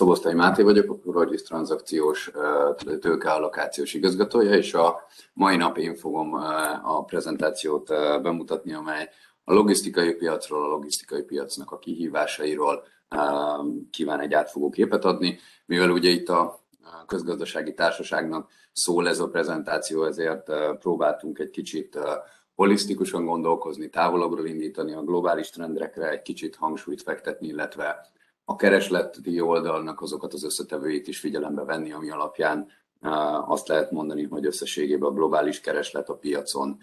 Szobosztai Máté vagyok, a Prologis tranzakciós tőkeallokációs igazgatója, és a mai nap én fogom a prezentációt bemutatni, amely a logisztikai piacról, a logisztikai piacnak a kihívásairól kíván egy átfogó képet adni, mivel ugye itt a közgazdasági társaságnak szól ez a prezentáció, ezért próbáltunk egy kicsit holisztikusan gondolkozni, távolabbról indítani a globális trendekre, egy kicsit hangsúlyt fektetni, illetve a keresleti oldalnak azokat az összetevőit is figyelembe venni, ami alapján azt lehet mondani, hogy összességében a globális kereslet a piacon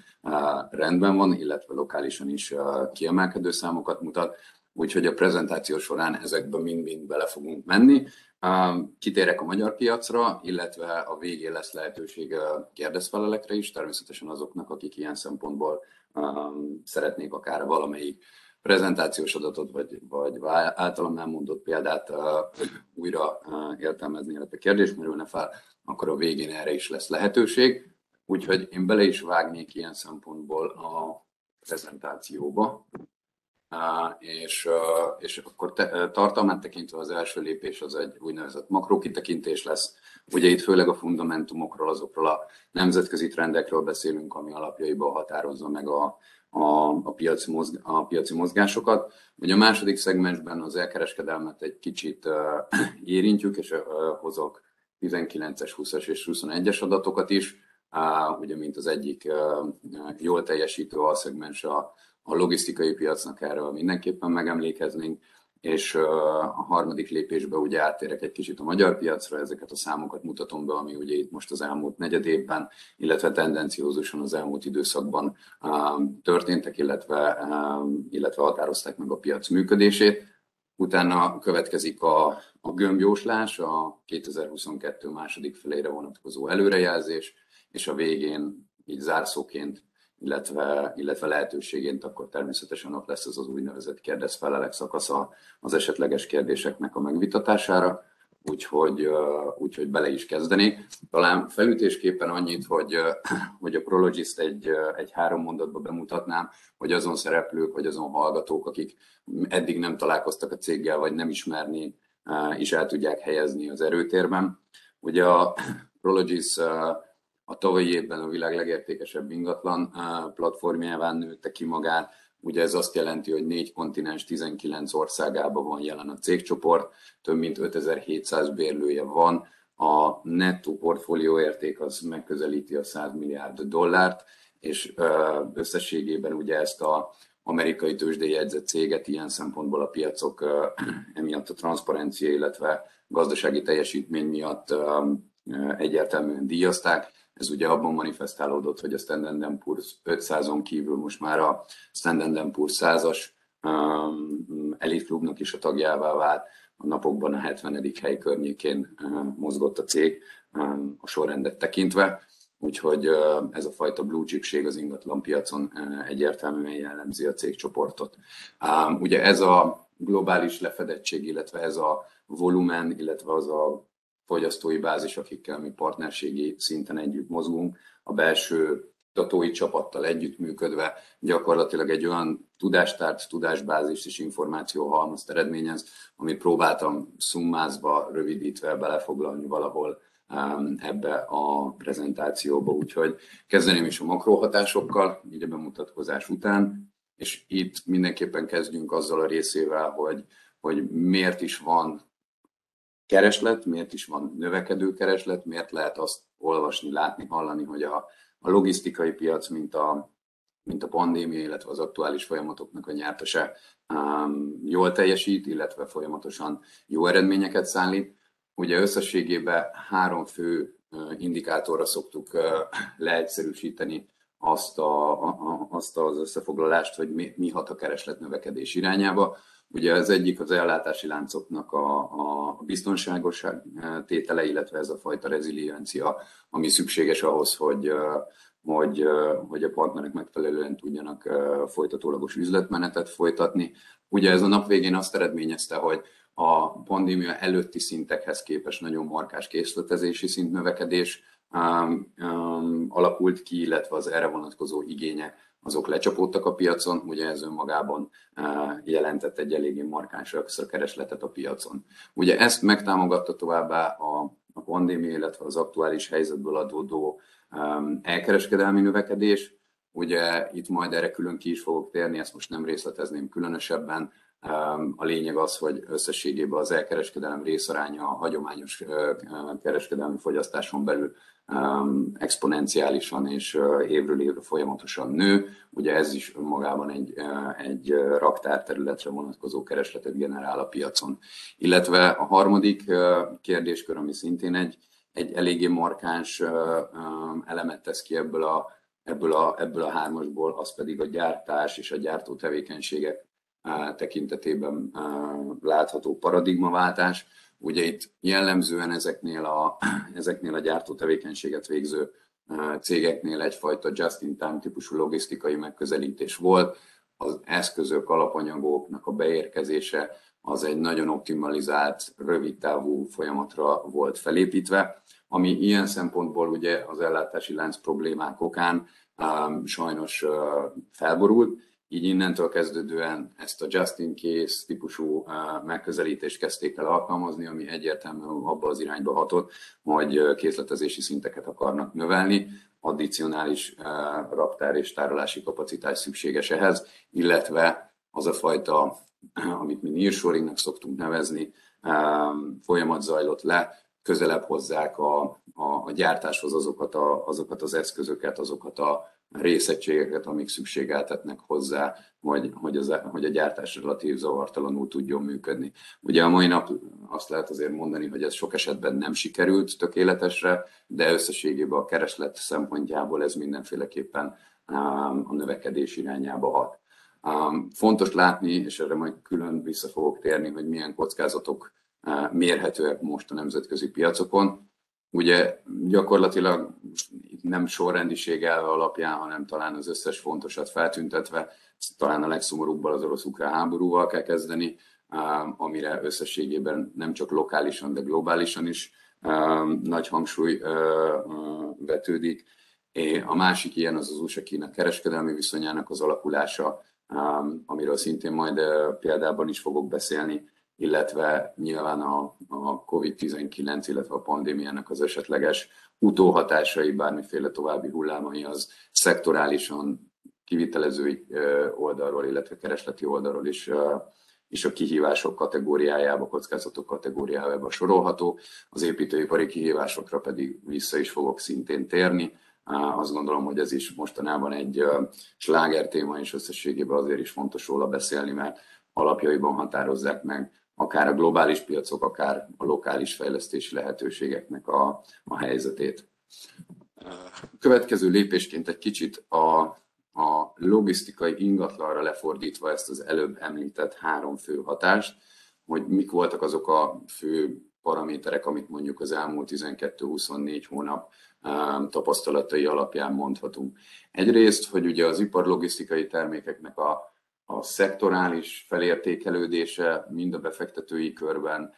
rendben van, illetve lokálisan is kiemelkedő számokat mutat, úgyhogy a prezentáció során ezekbe mind-mind bele fogunk menni. Kitérek a magyar piacra, illetve a végén lesz lehetőség kérdezfelelekre is, természetesen azoknak, akik ilyen szempontból szeretnék akár valamelyik prezentációs adatot, vagy, vagy általam elmondott példát uh, újra uh, értelmezni, illetve kérdés merülne fel, akkor a végén erre is lesz lehetőség. Úgyhogy én bele is vágnék ilyen szempontból a prezentációba. Uh, és, és akkor te, tartalmát tekintve az első lépés az egy úgynevezett makrokitekintés lesz. Ugye itt főleg a fundamentumokról, azokról a nemzetközi trendekről beszélünk, ami alapjaiban határozza meg a, a, a, piaci, mozg, a piaci mozgásokat. Ugye a második szegmensben az elkereskedelmet egy kicsit uh, érintjük, és uh, hozok 19-es, 20-as és 21-es adatokat is. Uh, ugye, mint az egyik jól teljesítő alszegmens a, a logisztikai piacnak erről mindenképpen megemlékeznénk és a harmadik lépésben ugye áttérek egy kicsit a magyar piacra, ezeket a számokat mutatom be, ami ugye itt most az elmúlt negyed évben, illetve tendenciózusan az elmúlt időszakban történtek, illetve, illetve határozták meg a piac működését. Utána következik a, a gömbjóslás, a 2022 második felére vonatkozó előrejelzés, és a végén így zárszóként illetve, illetve lehetőségént, akkor természetesen ott lesz az az úgynevezett kérdez-felelek szakasza az esetleges kérdéseknek a megvitatására, úgyhogy, úgyhogy bele is kezdenék. Talán felütésképpen annyit, hogy, hogy a Prologist egy, egy három mondatba bemutatnám, hogy azon szereplők, vagy azon hallgatók, akik eddig nem találkoztak a céggel, vagy nem ismerni, is el tudják helyezni az erőtérben. Ugye a Prologis a tavalyi évben a világ legértékesebb ingatlan platformjává nőtte ki magát. Ugye ez azt jelenti, hogy négy kontinens 19 országában van jelen a cégcsoport, több mint 5700 bérlője van, a nettó portfólió érték az megközelíti a 100 milliárd dollárt, és összességében ugye ezt a amerikai tőzsdei jegyzett céget ilyen szempontból a piacok emiatt a transzparencia, illetve gazdasági teljesítmény miatt egyértelműen díjazták. Ez ugye abban manifestálódott, hogy a Standard Poor's 500-on kívül most már a Standard Poor's 100-as um, elitklubnak is a tagjává vált. A napokban a 70. hely környékén uh, mozgott a cég um, a sorrendet tekintve. Úgyhogy uh, ez a fajta blue chipség az ingatlan piacon uh, egyértelműen jellemzi a cégcsoportot. Um, ugye ez a globális lefedettség, illetve ez a volumen, illetve az a fogyasztói bázis, akikkel mi partnerségi szinten együtt mozgunk, a belső tatói csapattal együttműködve gyakorlatilag egy olyan tudástárt, tudásbázist és információhalmazt eredményez, amit próbáltam szummázva, rövidítve belefoglalni valahol ebbe a prezentációba. Úgyhogy kezdeném is a makrohatásokkal, így a bemutatkozás után, és itt mindenképpen kezdjünk azzal a részével, hogy, hogy miért is van kereslet, miért is van növekedő kereslet, miért lehet azt olvasni, látni, hallani, hogy a, a logisztikai piac, mint a, mint a pandémia, illetve az aktuális folyamatoknak a nyertese um, jól teljesít, illetve folyamatosan jó eredményeket szállít. Ugye összességében három fő indikátorra szoktuk leegyszerűsíteni azt, a, a, azt az összefoglalást, hogy mi, mi hat a kereslet növekedés irányába. Ugye az egyik az ellátási láncoknak a, a biztonságos tétele, illetve ez a fajta reziliencia, ami szükséges ahhoz, hogy, hogy, hogy a partnerek megfelelően tudjanak folytatólagos üzletmenetet folytatni. Ugye ez a nap végén azt eredményezte, hogy a pandémia előtti szintekhez képest nagyon markás készletezési szint növekedés alakult ki, illetve az erre vonatkozó igények azok lecsapódtak a piacon, ugye ez önmagában jelentett egy eléggé markáns keresletet a piacon. Ugye ezt megtámogatta továbbá a, a pandémia, illetve az aktuális helyzetből adódó elkereskedelmi növekedés, Ugye itt majd erre külön ki is fogok térni, ezt most nem részletezném különösebben. A lényeg az, hogy összességében az elkereskedelem részaránya a hagyományos kereskedelmi fogyasztáson belül exponenciálisan és évről évre folyamatosan nő. Ugye ez is önmagában egy, egy raktárterületre vonatkozó keresletet generál a piacon. Illetve a harmadik kérdéskör, ami szintén egy, egy eléggé markáns elemet tesz ki ebből a ebből a, ebből a hármasból, az pedig a gyártás és a gyártó tevékenységek tekintetében látható paradigmaváltás. Ugye itt jellemzően ezeknél a, ezeknél a gyártó tevékenységet végző cégeknél egyfajta just-in-time típusú logisztikai megközelítés volt. Az eszközök, alapanyagoknak a beérkezése az egy nagyon optimalizált, rövid távú folyamatra volt felépítve, ami ilyen szempontból ugye az ellátási lánc problémák okán sajnos felborult, így innentől kezdődően ezt a just in case típusú megközelítést kezdték el alkalmazni, ami egyértelműen abba az irányba hatott, hogy készletezési szinteket akarnak növelni, addicionális raktár és tárolási kapacitás szükséges ehhez, illetve az a fajta, amit mi nearshoringnak szoktunk nevezni, folyamat zajlott le, közelebb hozzák a, a, a gyártáshoz azokat, a, azokat az eszközöket, azokat a részegységeket, amik szükségeltetnek hozzá, hogy, hogy, az, hogy a gyártás relatív zavartalanul tudjon működni. Ugye a mai nap azt lehet azért mondani, hogy ez sok esetben nem sikerült tökéletesre, de összességében a kereslet szempontjából ez mindenféleképpen a növekedés irányába hat. Fontos látni, és erre majd külön vissza fogok térni, hogy milyen kockázatok mérhetőek most a nemzetközi piacokon. Ugye gyakorlatilag nem sorrendiség alapján, hanem talán az összes fontosat feltüntetve, talán a legszomorúbban az orosz-ukrán háborúval kell kezdeni, amire összességében nem csak lokálisan, de globálisan is nagy hangsúly vetődik. A másik ilyen az az USA-Kína kereskedelmi viszonyának az alakulása, amiről szintén majd példában is fogok beszélni, illetve nyilván a, a COVID-19, illetve a pandémiának az esetleges utóhatásai, bármiféle további hullámai az szektorálisan kivitelezői oldalról, illetve keresleti oldalról is és a kihívások kategóriájába, kockázatok kategóriájába sorolható. Az építőipari kihívásokra pedig vissza is fogok szintén térni. Azt gondolom, hogy ez is mostanában egy sláger téma, és összességében azért is fontos róla beszélni, mert alapjaiban határozzák meg akár a globális piacok, akár a lokális fejlesztési lehetőségeknek a, a helyzetét. Következő lépésként egy kicsit a, a logisztikai ingatlanra lefordítva ezt az előbb említett három fő hatást, hogy mik voltak azok a fő paraméterek, amit mondjuk az elmúlt 12-24 hónap tapasztalatai alapján mondhatunk. Egyrészt, hogy ugye az iparlogisztikai termékeknek a a szektorális felértékelődése mind a befektetői körben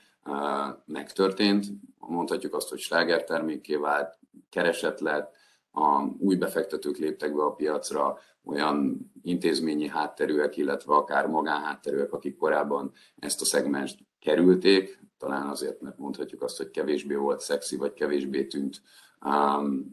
megtörtént. Mondhatjuk azt, hogy slágertermékké vált, keresett lett, a új befektetők léptek be a piacra, olyan intézményi hátterűek, illetve akár magánhátterűek, akik korábban ezt a szegmest kerülték, talán azért, mert mondhatjuk azt, hogy kevésbé volt szexi, vagy kevésbé tűnt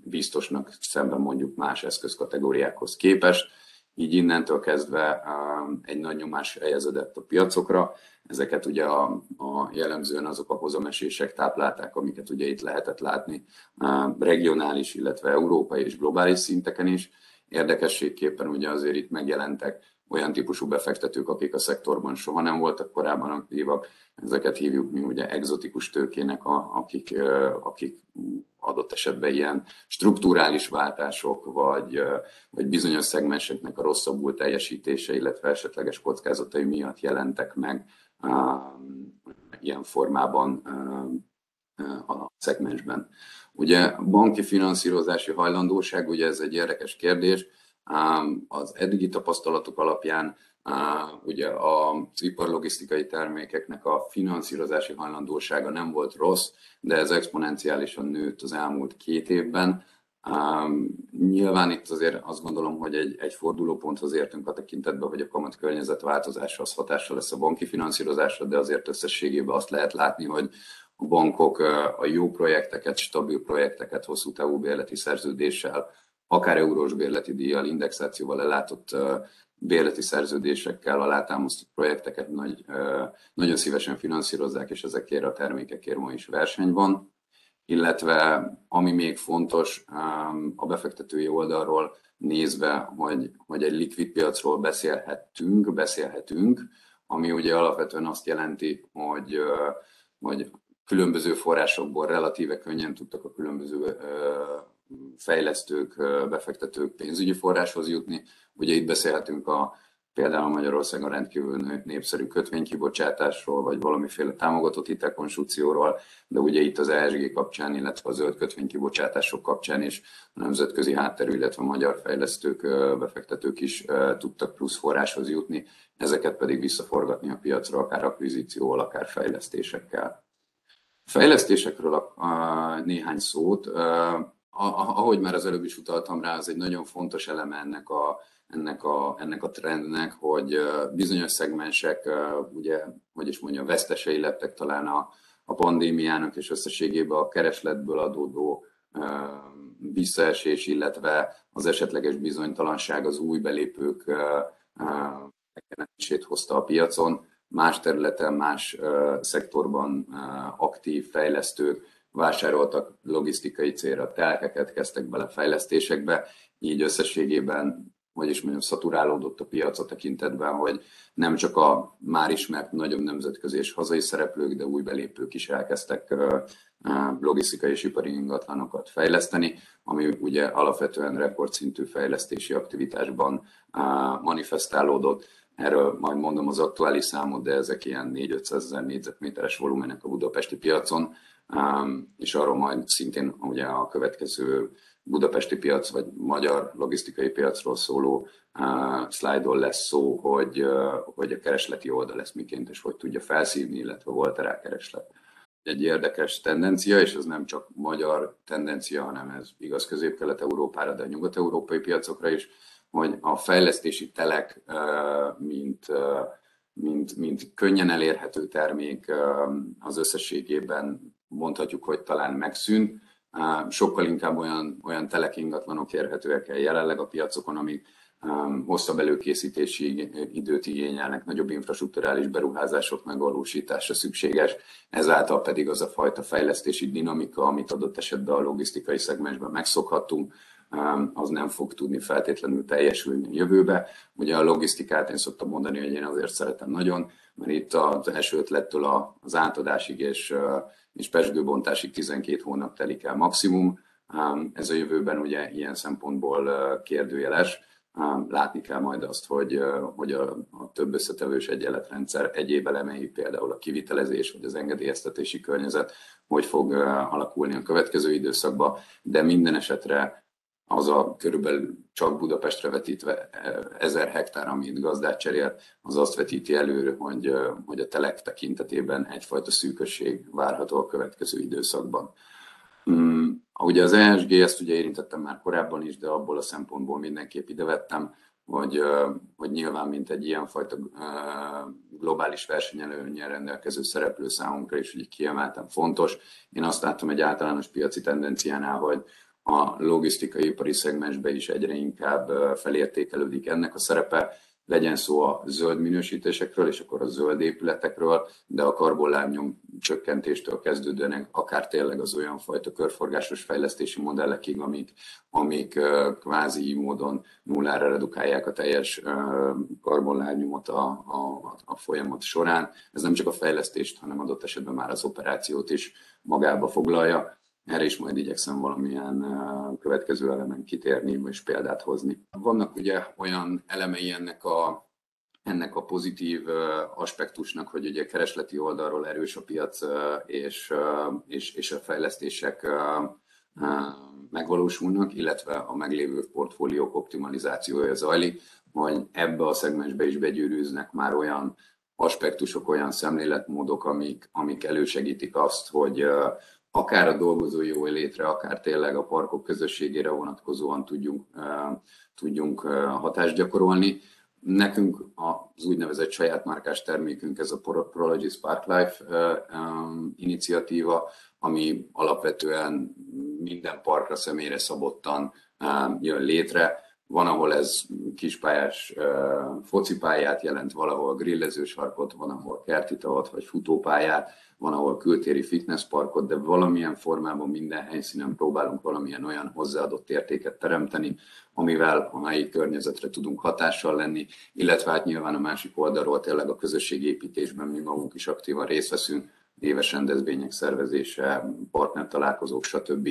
biztosnak szemben mondjuk más eszközkategóriákhoz képest így innentől kezdve um, egy nagy nyomás helyeződött a piacokra. Ezeket ugye a, a jellemzően azok a hozamesések táplálták, amiket ugye itt lehetett látni um, regionális, illetve európai és globális szinteken is. Érdekességképpen ugye azért itt megjelentek olyan típusú befektetők, akik a szektorban soha nem voltak korábban aktívak. Ezeket hívjuk mi ugye exotikus tőkének, akik, akik adott esetben ilyen strukturális váltások, vagy, vagy bizonyos szegmenseknek a rosszabbul teljesítése, illetve esetleges kockázatai miatt jelentek meg ilyen formában a szegmensben. Ugye banki finanszírozási hajlandóság, ugye ez egy érdekes kérdés, az eddigi tapasztalatok alapján ugye az iparlogisztikai termékeknek a finanszírozási hajlandósága nem volt rossz, de ez exponenciálisan nőtt az elmúlt két évben. Um, nyilván itt azért azt gondolom, hogy egy, egy fordulóponthoz értünk a tekintetben, hogy a kamat környezet változása az hatással lesz a banki finanszírozásra, de azért összességében azt lehet látni, hogy a bankok a jó projekteket, stabil projekteket hosszú távú bérleti szerződéssel, akár eurós bérleti díjjal, indexációval ellátott bérleti szerződésekkel alátámasztott projekteket nagy, nagyon szívesen finanszírozzák, és ezekért a termékekért ma is verseny van. Illetve ami még fontos a befektetői oldalról nézve, hogy, hogy egy likvid piacról beszélhetünk, beszélhetünk, ami ugye alapvetően azt jelenti, hogy, hogy különböző forrásokból relatíve könnyen tudtak a különböző fejlesztők, befektetők pénzügyi forráshoz jutni. Ugye itt beszélhetünk a például Magyarországon rendkívül népszerű kötvénykibocsátásról, vagy valamiféle támogatott hitelkonstrukcióról, de ugye itt az ESG kapcsán, illetve a zöld kötvénykibocsátások kapcsán is a nemzetközi hátterű, illetve a magyar fejlesztők, befektetők is tudtak plusz forráshoz jutni, ezeket pedig visszaforgatni a piacra, akár akvizícióval, akár fejlesztésekkel. A fejlesztésekről a, a néhány szót ahogy már az előbb is utaltam rá, az egy nagyon fontos eleme ennek a, ennek a, ennek a trendnek, hogy bizonyos szegmensek, ugye, hogy is mondjam, vesztesei lettek talán a, a pandémiának, és összességében a keresletből adódó visszaesés, illetve az esetleges bizonytalanság az új belépők megjelenését hozta a piacon. Más területen, más szektorban aktív fejlesztők vásároltak logisztikai célra telkeket, kezdtek bele fejlesztésekbe, így összességében, hogy is mondjam, szaturálódott a piac a tekintetben, hogy nem csak a már ismert nagyobb nemzetközi és hazai szereplők, de új belépők is elkezdtek logisztikai és ipari ingatlanokat fejleszteni, ami ugye alapvetően rekordszintű fejlesztési aktivitásban manifestálódott. Erről majd mondom az aktuális számot, de ezek ilyen 4-500 ezer négyzetméteres volumenek a budapesti piacon, és arról majd szintén ugye a következő budapesti piac vagy magyar logisztikai piacról szóló szlájdon lesz szó, hogy, hogy a keresleti oldal lesz miként és hogy tudja felszívni, illetve volt-e rá kereslet. Egy érdekes tendencia, és ez nem csak magyar tendencia, hanem ez igaz közép-kelet-európára, de a nyugat-európai piacokra is, hogy a fejlesztési telek, mint, mint, mint könnyen elérhető termék az összességében mondhatjuk, hogy talán megszűnt. Sokkal inkább olyan, olyan telek ingatlanok érhetőek el jelenleg a piacokon, amik hosszabb előkészítési időt igényelnek, nagyobb infrastruktúrális beruházások megvalósítása szükséges, ezáltal pedig az a fajta fejlesztési dinamika, amit adott esetben a logisztikai szegmensben megszokhattunk, az nem fog tudni feltétlenül teljesülni a jövőbe. Ugye a logisztikát én szoktam mondani, hogy én azért szeretem nagyon, mert itt az első ötlettől az átadásig és és pesgőbontásig 12 hónap telik el maximum. Ez a jövőben ugye ilyen szempontból kérdőjeles. Látni kell majd azt, hogy, hogy a, a több összetevős egyenletrendszer egyéb elemei, például a kivitelezés vagy az engedélyeztetési környezet, hogy fog alakulni a következő időszakban, de minden esetre az a körülbelül csak Budapestre vetítve ezer hektár, amit gazdát cserél, az azt vetíti előre, hogy, hogy a telek tekintetében egyfajta szűkösség várható a következő időszakban. Mm, ugye az ESG, ezt ugye érintettem már korábban is, de abból a szempontból mindenképp ide vettem, hogy, hogy nyilván, mint egy ilyenfajta globális versenyelőnyel rendelkező szereplő számunkra is ugye kiemelten fontos. Én azt látom egy általános piaci tendenciánál, hogy a logisztikai ipari szegmensbe is egyre inkább felértékelődik ennek a szerepe, legyen szó a zöld minősítésekről, és akkor a zöld épületekről, de a karbonlábnyom csökkentéstől kezdődően akár tényleg az olyan fajta körforgásos fejlesztési modellekig, amik, amik kvázi módon nullára redukálják a teljes karbonlábnyomot a, a, a folyamat során. Ez nem csak a fejlesztést, hanem adott esetben már az operációt is magába foglalja erre is majd igyekszem valamilyen következő elemen kitérni, és példát hozni. Vannak ugye olyan elemei ennek a ennek a pozitív aspektusnak, hogy ugye keresleti oldalról erős a piac, és, és, és a fejlesztések megvalósulnak, illetve a meglévő portfóliók optimalizációja zajlik, hogy ebbe a szegmensbe is begyűrűznek már olyan aspektusok, olyan szemléletmódok, amik, amik elősegítik azt, hogy, akár a dolgozói jó létre, akár tényleg a parkok közösségére vonatkozóan tudjunk, tudjunk hatást gyakorolni. Nekünk az úgynevezett saját márkás termékünk, ez a Prology Spark Life iniciatíva, ami alapvetően minden parkra személyre szabottan jön létre. Van, ahol ez kispályás focipályát jelent, valahol grillezősarkot, van, ahol kerti tavat vagy futópályát, van, ahol kültéri fitnessparkot, de valamilyen formában minden helyszínen próbálunk valamilyen olyan hozzáadott értéket teremteni, amivel a helyi környezetre tudunk hatással lenni, illetve hát nyilván a másik oldalról tényleg a közösségépítésben mi magunk is aktívan részt veszünk, éves rendezvények szervezése, partnertalálkozók, stb.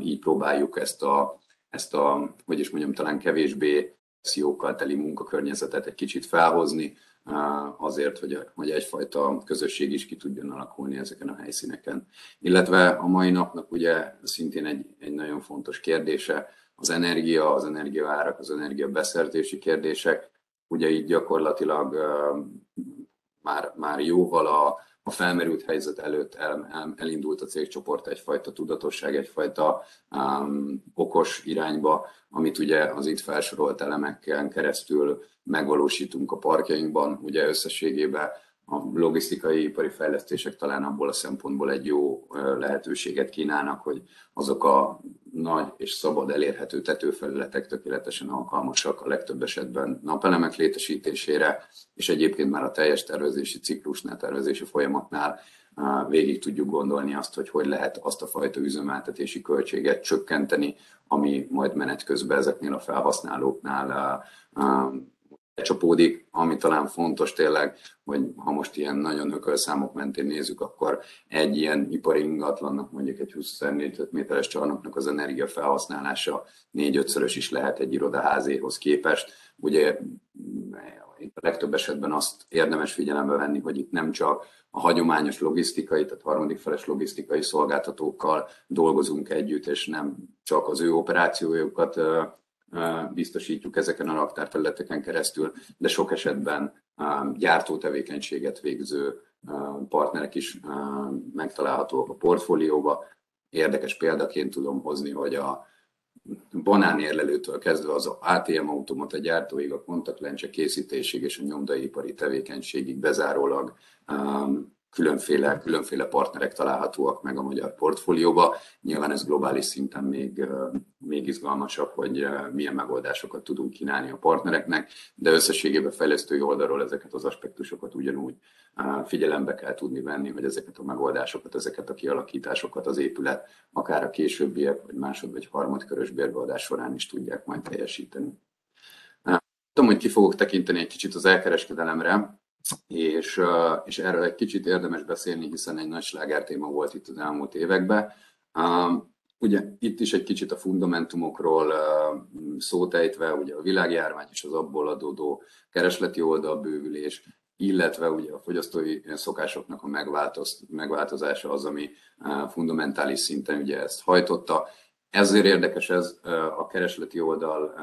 Így próbáljuk ezt a, ezt a, hogy is mondjam, talán kevésbé sziókkal teli munkakörnyezetet egy kicsit felhozni, azért, hogy, hogy egyfajta közösség is ki tudjon alakulni ezeken a helyszíneken. Illetve a mai napnak ugye szintén egy, egy nagyon fontos kérdése, az energia, az energiaárak, az energiabeszerzési kérdések, ugye így gyakorlatilag már, már jóval a, a felmerült helyzet előtt el, el, elindult a cégcsoport egyfajta tudatosság, egyfajta um, okos irányba, amit ugye az itt felsorolt elemekkel keresztül megvalósítunk a parkjainkban. Ugye összességében a logisztikai ipari fejlesztések talán abból a szempontból egy jó lehetőséget kínálnak, hogy azok a nagy és szabad elérhető tetőfelületek tökéletesen alkalmasak a legtöbb esetben napelemek létesítésére, és egyébként már a teljes tervezési ciklusnál, tervezési folyamatnál végig tudjuk gondolni azt, hogy hogy lehet azt a fajta üzemeltetési költséget csökkenteni, ami majd menet közben ezeknél a felhasználóknál csapódik, ami talán fontos tényleg, hogy ha most ilyen nagyon ökölszámok mentén nézzük, akkor egy ilyen ipari ingatlannak, mondjuk egy 20 méteres csarnoknak az energia felhasználása négy-ötszörös is lehet egy irodaházéhoz képest. Ugye itt a legtöbb esetben azt érdemes figyelembe venni, hogy itt nem csak a hagyományos logisztikai, tehát harmadik feles logisztikai szolgáltatókkal dolgozunk együtt, és nem csak az ő operációjukat biztosítjuk ezeken a raktárterületeken keresztül, de sok esetben gyártó tevékenységet végző partnerek is megtalálhatóak a portfólióba. Érdekes példaként tudom hozni, hogy a banánérlelőtől kezdve az ATM automata gyártóig, a kontaktlencse készítésig és a nyomdaipari tevékenységig bezárólag különféle, különféle partnerek találhatóak meg a magyar portfólióba. Nyilván ez globális szinten még, még izgalmasabb, hogy milyen megoldásokat tudunk kínálni a partnereknek, de összességében fejlesztői oldalról ezeket az aspektusokat ugyanúgy figyelembe kell tudni venni, hogy ezeket a megoldásokat, ezeket a kialakításokat az épület akár a későbbiek, vagy másod vagy harmadkörös bérbeadás során is tudják majd teljesíteni. Tudom, hogy ki fogok tekinteni egy kicsit az elkereskedelemre, és, és erről egy kicsit érdemes beszélni, hiszen egy nagy sláger téma volt itt az elmúlt években. Ugye itt is egy kicsit a fundamentumokról szótejtve, ugye a világjárvány és az abból adódó keresleti oldalbővülés, illetve ugye a fogyasztói szokásoknak a megváltozása az, ami fundamentális szinten ugye ezt hajtotta, ezért érdekes ez a keresleti oldal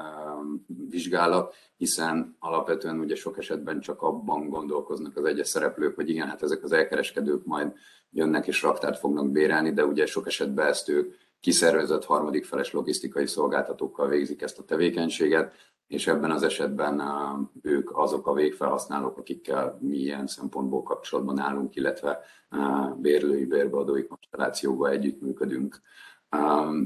vizsgálat, hiszen alapvetően ugye sok esetben csak abban gondolkoznak az egyes szereplők, hogy igen, hát ezek az elkereskedők majd jönnek és raktárt fognak bérelni, de ugye sok esetben ezt ők kiszervezett harmadik feles logisztikai szolgáltatókkal végzik ezt a tevékenységet, és ebben az esetben ők azok a végfelhasználók, akikkel mi ilyen szempontból kapcsolatban állunk, illetve bérlői, bérbeadói konstellációban együttműködünk.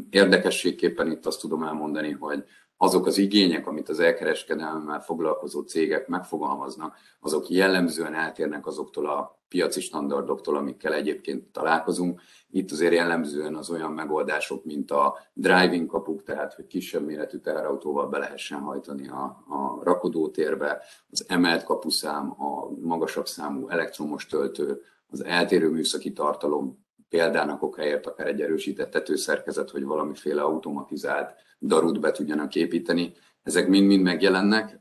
Érdekességképpen itt azt tudom elmondani, hogy azok az igények, amit az elkereskedelemmel foglalkozó cégek megfogalmaznak, azok jellemzően eltérnek azoktól a piaci standardoktól, amikkel egyébként találkozunk. Itt azért jellemzően az olyan megoldások, mint a driving kapuk, tehát hogy kisebb méretű teherautóval be lehessen hajtani a, a rakodótérbe, az emelt kapuszám, a magasabb számú elektromos töltő, az eltérő műszaki tartalom, példának okáért akár egy erősített tetőszerkezet, hogy valamiféle automatizált darut be tudjanak építeni. Ezek mind-mind megjelennek.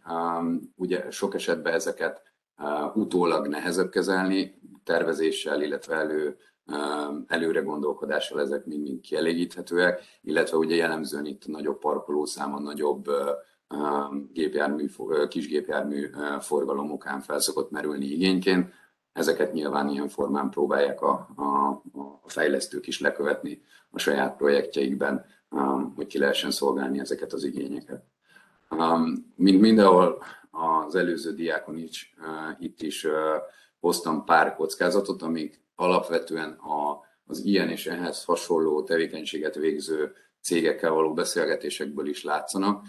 Ugye sok esetben ezeket utólag nehezebb kezelni, tervezéssel, illetve elő, előre gondolkodással ezek mind-mind kielégíthetőek, illetve ugye jellemzően itt nagyobb parkolószáma, nagyobb gépjármű, kisgépjármű forgalom okán felszokott merülni igényként, ezeket nyilván ilyen formán próbálják a, a, a fejlesztők is lekövetni a saját projektjeikben, hogy ki lehessen szolgálni ezeket az igényeket. Mint mindenhol az előző diákon is, itt is hoztam pár kockázatot, amik alapvetően a, az ilyen és ehhez hasonló tevékenységet végző cégekkel való beszélgetésekből is látszanak.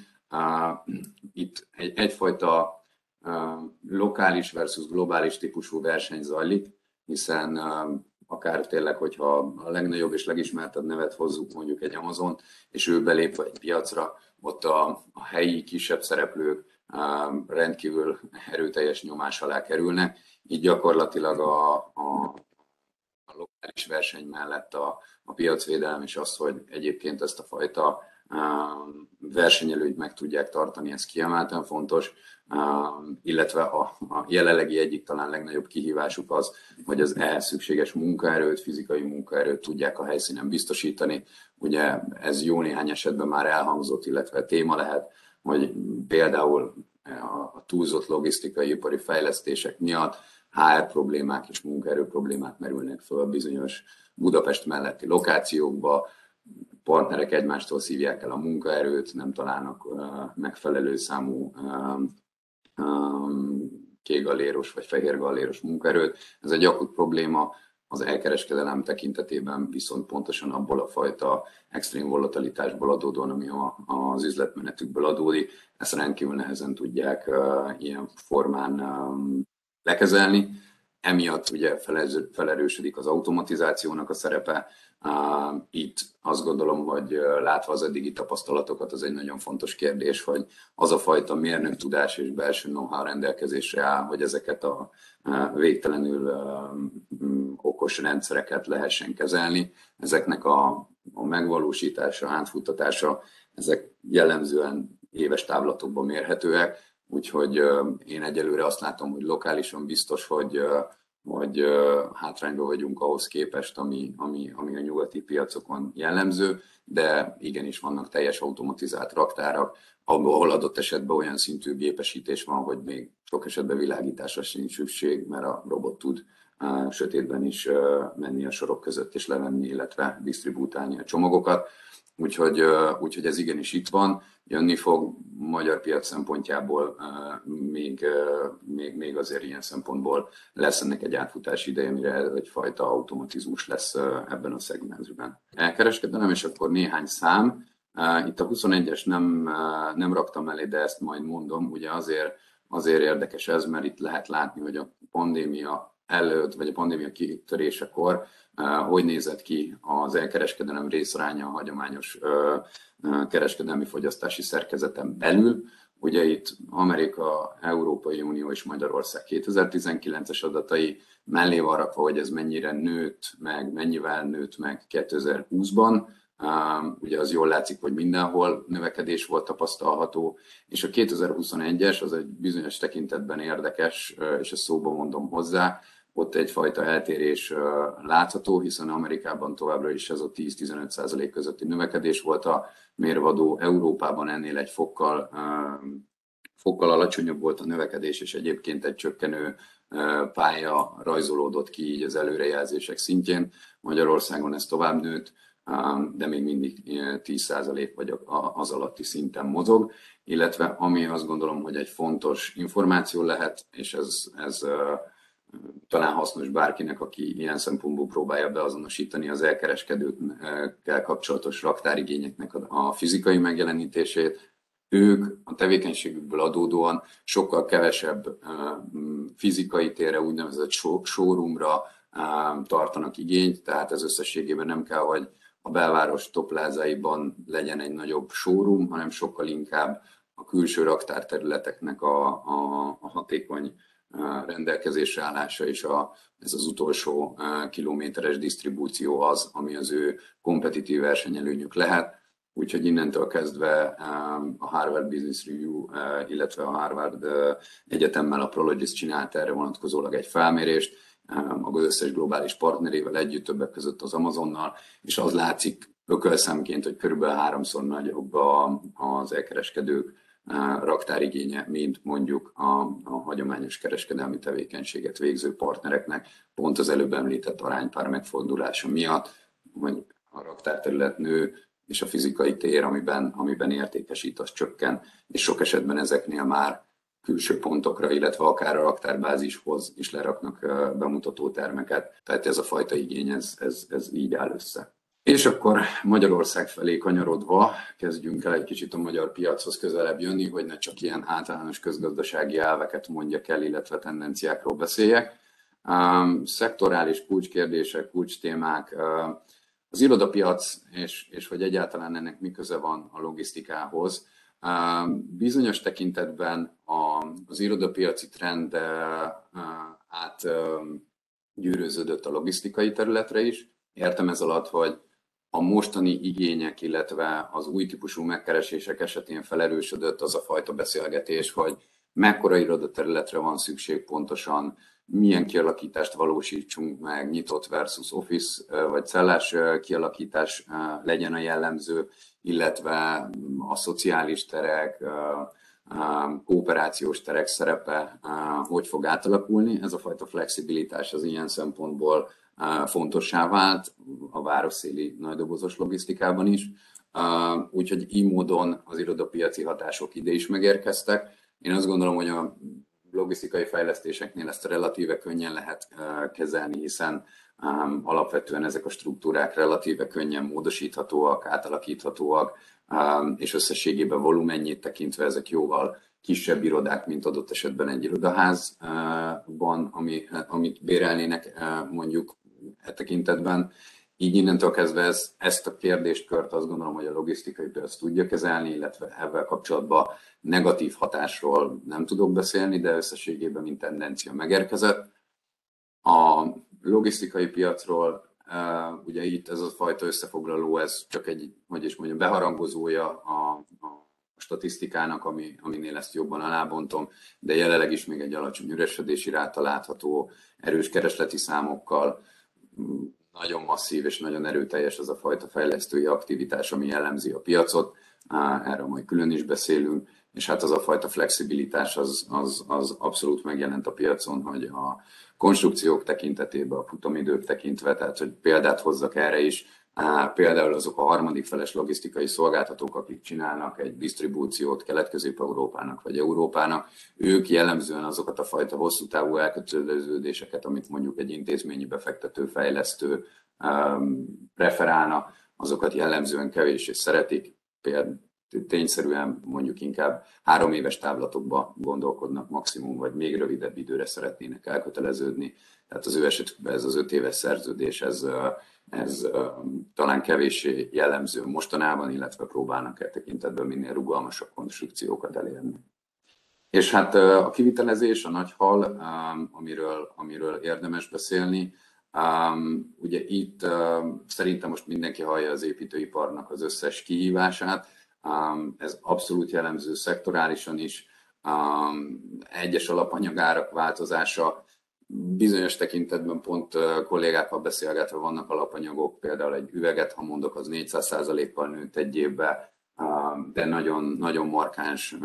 Itt egy, egyfajta lokális versus globális típusú verseny zajlik, hiszen akár tényleg, hogyha a legnagyobb és legismertebb nevet hozzuk, mondjuk egy Amazon, és ő belép egy piacra, ott a, a helyi kisebb szereplők rendkívül erőteljes nyomás alá kerülnek, így gyakorlatilag a, a, lokális verseny mellett a, a piacvédelem és az, hogy egyébként ezt a fajta versenyelőnyt meg tudják tartani, ez kiemelten fontos, illetve a, a jelenlegi egyik talán legnagyobb kihívásuk az, hogy az ehhez szükséges munkaerőt, fizikai munkaerőt tudják a helyszínen biztosítani. Ugye ez jó néhány esetben már elhangzott, illetve téma lehet, hogy például a túlzott logisztikai ipari fejlesztések miatt HR problémák és munkaerő problémák merülnek föl bizonyos Budapest melletti lokációkba, partnerek egymástól szívják el a munkaerőt, nem találnak megfelelő számú kék vagy fehér galéros munkaerőt. Ez egy akut probléma, az elkereskedelem tekintetében viszont pontosan abból a fajta extrém volatilitásból adódóan, ami az üzletmenetükből adódik, ezt rendkívül nehezen tudják ilyen formán lekezelni. Emiatt ugye felerősödik az automatizációnak a szerepe, itt azt gondolom, hogy látva az eddigi tapasztalatokat, az egy nagyon fontos kérdés, hogy az a fajta mérnök tudás és belső know-how rendelkezésre áll, hogy ezeket a végtelenül okos rendszereket lehessen kezelni. Ezeknek a, megvalósítása, átfuttatása, ezek jellemzően éves távlatokban mérhetőek, úgyhogy én egyelőre azt látom, hogy lokálisan biztos, hogy vagy hátrányban vagyunk ahhoz képest, ami, ami, ami a nyugati piacokon jellemző, de igenis vannak teljes automatizált raktárak, ahol adott esetben olyan szintű gépesítés van, hogy még sok esetben világításra sincs szükség, mert a robot tud sötétben is menni a sorok között és levenni, illetve disztribútálni a csomagokat. Úgyhogy, úgyhogy ez igenis itt van, jönni fog magyar piac szempontjából, még, még, még azért ilyen szempontból lesz ennek egy átfutási ideje, mire egyfajta automatizmus lesz ebben a szegmensben. Elkereskedelem, és akkor néhány szám. Itt a 21-es nem, nem raktam elé, de ezt majd mondom, ugye azért, azért érdekes ez, mert itt lehet látni, hogy a pandémia előtt, vagy a pandémia kitörésekor hogy nézett ki az elkereskedelem részaránya a hagyományos kereskedelmi fogyasztási szerkezeten belül. Ugye itt Amerika, Európai Unió és Magyarország 2019-es adatai mellé van rakva, hogy ez mennyire nőtt meg, mennyivel nőtt meg 2020-ban. Ugye az jól látszik, hogy mindenhol növekedés volt tapasztalható, és a 2021-es az egy bizonyos tekintetben érdekes, és ezt szóba mondom hozzá, ott egyfajta eltérés látható, hiszen Amerikában továbbra is ez a 10-15% közötti növekedés volt a mérvadó, Európában ennél egy fokkal, fokkal alacsonyabb volt a növekedés, és egyébként egy csökkenő pálya rajzolódott ki így az előrejelzések szintjén. Magyarországon ez tovább nőtt, de még mindig 10% vagy az alatti szinten mozog, illetve ami azt gondolom, hogy egy fontos információ lehet, és ez, ez talán hasznos bárkinek, aki ilyen szempontból próbálja beazonosítani az elkereskedőkkel kapcsolatos raktárigényeknek a fizikai megjelenítését. Ők a tevékenységükből adódóan sokkal kevesebb fizikai térre, úgynevezett showroomra tartanak igényt, tehát ez összességében nem kell, hogy a belváros toplázáiban legyen egy nagyobb showroom, hanem sokkal inkább a külső raktárterületeknek a, a, a hatékony rendelkezésre állása és a, ez az utolsó kilométeres disztribúció az, ami az ő kompetitív versenyelőnyük lehet. Úgyhogy innentől kezdve a Harvard Business Review, illetve a Harvard Egyetemmel a Prologis csinált erre vonatkozólag egy felmérést, az összes globális partnerével együtt, többek között az Amazonnal, és az látszik ökölszemként, hogy körülbelül háromszor nagyobb az elkereskedők raktárigénye, mint mondjuk a, a hagyományos kereskedelmi tevékenységet végző partnereknek, pont az előbb említett aránypár megfordulása miatt, hogy a raktárterület nő, és a fizikai tér, amiben, amiben értékesít, az csökken, és sok esetben ezeknél már külső pontokra, illetve akár a raktárbázishoz is leraknak bemutató termeket. Tehát ez a fajta igény, ez, ez, ez így áll össze. És akkor Magyarország felé kanyarodva kezdjünk el egy kicsit a magyar piachoz közelebb jönni, hogy ne csak ilyen általános közgazdasági elveket mondjak el, illetve tendenciákról beszéljek. Um, szektorális kulcskérdések, kulcstémák, uh, az irodapiac, és, és hogy egyáltalán ennek mi köze van a logisztikához. Bizonyos tekintetben a, az irodapiaci trend uh, át gyűrőződött a logisztikai területre is. Értem ez alatt, hogy a mostani igények, illetve az új típusú megkeresések esetén felerősödött az a fajta beszélgetés, hogy mekkora irodaterületre van szükség pontosan, milyen kialakítást valósítsunk meg, nyitott versus office vagy cellás kialakítás legyen a jellemző, illetve a szociális terek, kooperációs terek szerepe hogy fog átalakulni. Ez a fajta flexibilitás az ilyen szempontból fontossá vált a városszéli nagydobozos logisztikában is, úgyhogy így módon az irodapiaci hatások ide is megérkeztek. Én azt gondolom, hogy a logisztikai fejlesztéseknél ezt relatíve könnyen lehet kezelni, hiszen alapvetően ezek a struktúrák relatíve könnyen módosíthatóak, átalakíthatóak, és összességében volumennyit tekintve ezek jóval kisebb irodák, mint adott esetben egy irodaházban, ami, amit bérelnének mondjuk e tekintetben. Így innentől kezdve ez, ezt a kérdést azt gondolom, hogy a logisztikai piac tudja kezelni, illetve ebben kapcsolatban negatív hatásról nem tudok beszélni, de összességében mint tendencia megérkezett. A logisztikai piacról ugye itt ez a fajta összefoglaló, ez csak egy, hogy is mondjam, beharangozója a, a statisztikának, ami, aminél ezt jobban alábontom, de jelenleg is még egy alacsony üresedési ráta látható, erős keresleti számokkal, nagyon masszív és nagyon erőteljes az a fajta fejlesztői aktivitás, ami jellemzi a piacot, erről majd külön is beszélünk, és hát az a fajta flexibilitás az, az, az abszolút megjelent a piacon, hogy a konstrukciók tekintetében, a futamidők tekintve, tehát hogy példát hozzak erre is, Például azok a harmadik feles logisztikai szolgáltatók, akik csinálnak egy disztribúciót Kelet-Közép-Európának vagy Európának, ők jellemzően azokat a fajta hosszú távú elköteleződéseket, amit mondjuk egy intézményi befektető, fejlesztő um, preferálna, azokat jellemzően kevés és szeretik. Például tényszerűen mondjuk inkább három éves távlatokba gondolkodnak maximum, vagy még rövidebb időre szeretnének elköteleződni. Tehát az ő esetükben ez az öt éves szerződés, ez ez talán kevéssé jellemző mostanában, illetve próbálnak e tekintetben minél rugalmasabb konstrukciókat elérni. És hát a kivitelezés, a nagy hal, amiről, amiről érdemes beszélni, ugye itt szerintem most mindenki hallja az építőiparnak az összes kihívását, ez abszolút jellemző szektorálisan is, egyes alapanyagárak változása, bizonyos tekintetben pont kollégákkal beszélgetve vannak alapanyagok, például egy üveget, ha mondok, az 400%-kal nőtt egy évbe, de nagyon, nagyon markáns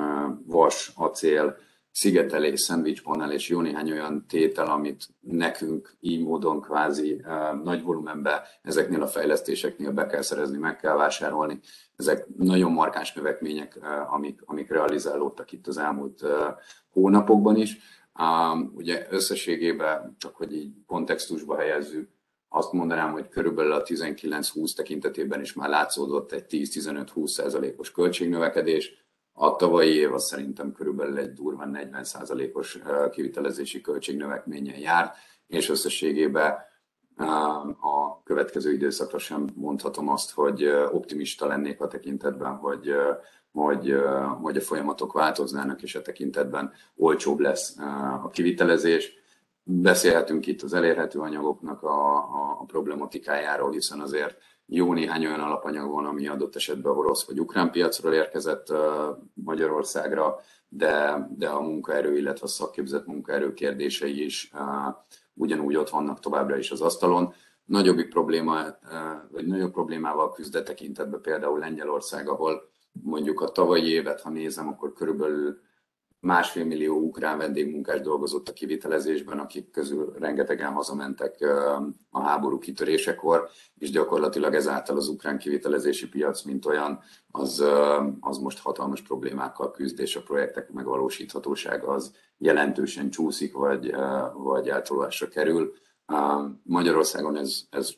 vas, acél, szigetelés, szendvicspanel és jó néhány olyan tétel, amit nekünk így módon kvázi nagy volumenben ezeknél a fejlesztéseknél be kell szerezni, meg kell vásárolni. Ezek nagyon markáns növekmények, amik, amik realizálódtak itt az elmúlt hónapokban is ugye összességében, csak hogy így kontextusba helyezzük, azt mondanám, hogy körülbelül a 19-20 tekintetében is már látszódott egy 10-15-20 százalékos költségnövekedés. A tavalyi év az szerintem körülbelül egy durván 40 százalékos kivitelezési költségnövekményen jár, és összességében a következő időszakra sem mondhatom azt, hogy optimista lennék a tekintetben, hogy hogy, hogy a folyamatok változnának, és a tekintetben olcsóbb lesz a kivitelezés. Beszélhetünk itt az elérhető anyagoknak a, a, a problematikájáról, hiszen azért jó néhány olyan alapanyag van, ami adott esetben orosz vagy ukrán piacról érkezett Magyarországra, de, de a munkaerő, illetve a szakképzett munkaerő kérdései is ugyanúgy ott vannak továbbra is az asztalon. Nagyobbik probléma, vagy nagyobb problémával küzd tekintetben például Lengyelország, ahol mondjuk a tavalyi évet, ha nézem, akkor körülbelül másfél millió ukrán vendégmunkás dolgozott a kivitelezésben, akik közül rengetegen hazamentek a háború kitörésekor, és gyakorlatilag ezáltal az ukrán kivitelezési piac, mint olyan, az, az most hatalmas problémákkal küzd, és a projektek megvalósíthatósága az jelentősen csúszik, vagy, vagy eltolásra kerül. Magyarországon ez, ez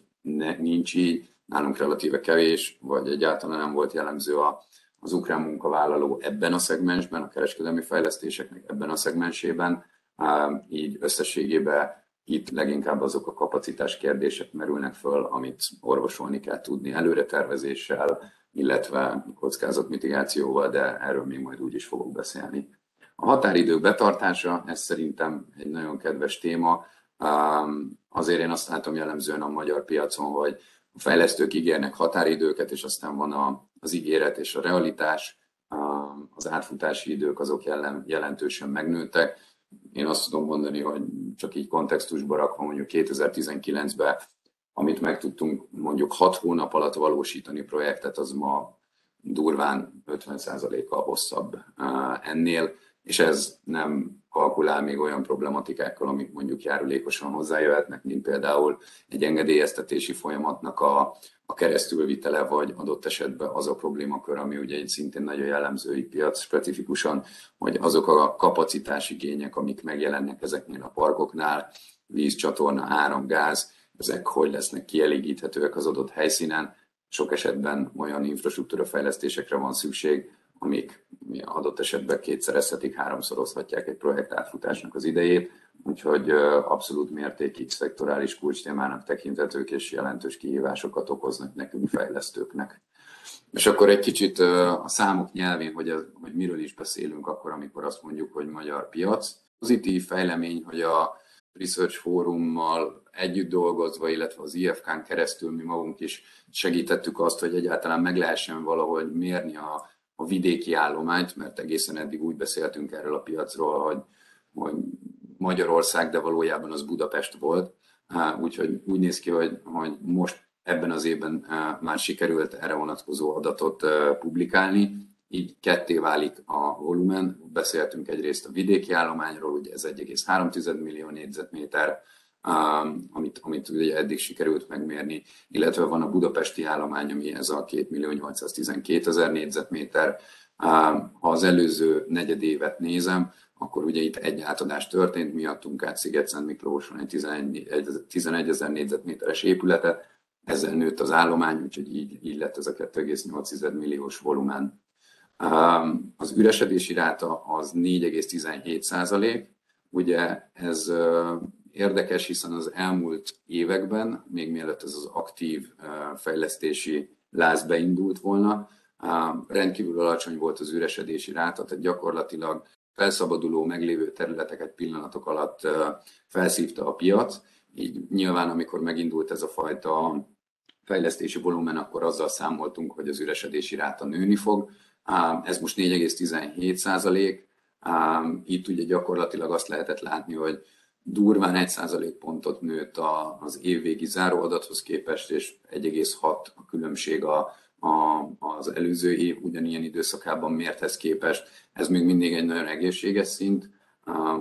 nincs így, nálunk relatíve kevés, vagy egyáltalán nem volt jellemző a, az ukrán munkavállaló ebben a szegmensben, a kereskedelmi fejlesztéseknek ebben a szegmensében, így összességében itt leginkább azok a kapacitás kérdések merülnek föl, amit orvosolni kell tudni előretervezéssel, illetve kockázatmitigációval, de erről még majd úgy is fogok beszélni. A határidők betartása, ez szerintem egy nagyon kedves téma. Azért én azt látom jellemzően a magyar piacon, hogy a fejlesztők ígérnek határidőket, és aztán van a, az ígéret és a realitás, az átfutási idők azok jelen, jelentősen megnőttek. Én azt tudom mondani, hogy csak így kontextusba rakva mondjuk 2019-ben, amit meg tudtunk mondjuk 6 hónap alatt valósítani projektet, az ma durván 50%-kal hosszabb ennél, és ez nem kalkulál még olyan problematikákkal, amik mondjuk járulékosan hozzájöhetnek, mint például egy engedélyeztetési folyamatnak a, a keresztülvitele, vagy adott esetben az a problémakör, ami ugye egy szintén nagyon jellemző piac specifikusan, hogy azok a kapacitásigények, amik megjelennek ezeknél a parkoknál, víz, csatorna, áram, gáz, ezek hogy lesznek kielégíthetőek az adott helyszínen. Sok esetben olyan infrastruktúra fejlesztésekre van szükség, amik adott esetben kétszerezhetik, háromszorozhatják egy projekt átfutásnak az idejét, úgyhogy abszolút mértékig szektorális kulcstémának tekintetők és jelentős kihívásokat okoznak nekünk fejlesztőknek. És akkor egy kicsit a számok nyelvén, hogy, a, hogy miről is beszélünk akkor, amikor azt mondjuk, hogy magyar piac. Pozitív fejlemény, hogy a Research Fórummal együtt dolgozva, illetve az IFK-n keresztül mi magunk is segítettük azt, hogy egyáltalán meg lehessen valahogy mérni a a vidéki állományt, mert egészen eddig úgy beszéltünk erről a piacról, hogy, hogy Magyarország, de valójában az Budapest volt. Úgyhogy úgy néz ki, hogy, hogy most ebben az évben már sikerült erre vonatkozó adatot publikálni, így ketté válik a volumen. Beszéltünk egyrészt a vidéki állományról, ugye ez 1,3 millió négyzetméter, amit, amit ugye eddig sikerült megmérni, illetve van a budapesti állomány, ami ez a 2 millió 812 ezer négyzetméter. Ha az előző negyedévet nézem, akkor ugye itt egy átadás történt, miattunk át Sziget-Szent Miklóson egy 11 ezer négyzetméteres épületet, ezzel nőtt az állomány, úgyhogy így, így lett ez a 2,8 milliós volumen. Az üresedési ráta az 4,17 százalék, ugye ez érdekes, hiszen az elmúlt években, még mielőtt ez az aktív fejlesztési láz beindult volna, rendkívül alacsony volt az üresedési ráta, tehát gyakorlatilag felszabaduló meglévő területeket pillanatok alatt felszívta a piac. Így nyilván, amikor megindult ez a fajta fejlesztési volumen, akkor azzal számoltunk, hogy az üresedési ráta nőni fog. Ez most 4,17 százalék. Itt ugye gyakorlatilag azt lehetett látni, hogy durván 1 pontot nőtt az évvégi záróadathoz képest, és 1,6 a különbség a, a, az előző év ugyanilyen időszakában mérthez képest. Ez még mindig egy nagyon egészséges szint,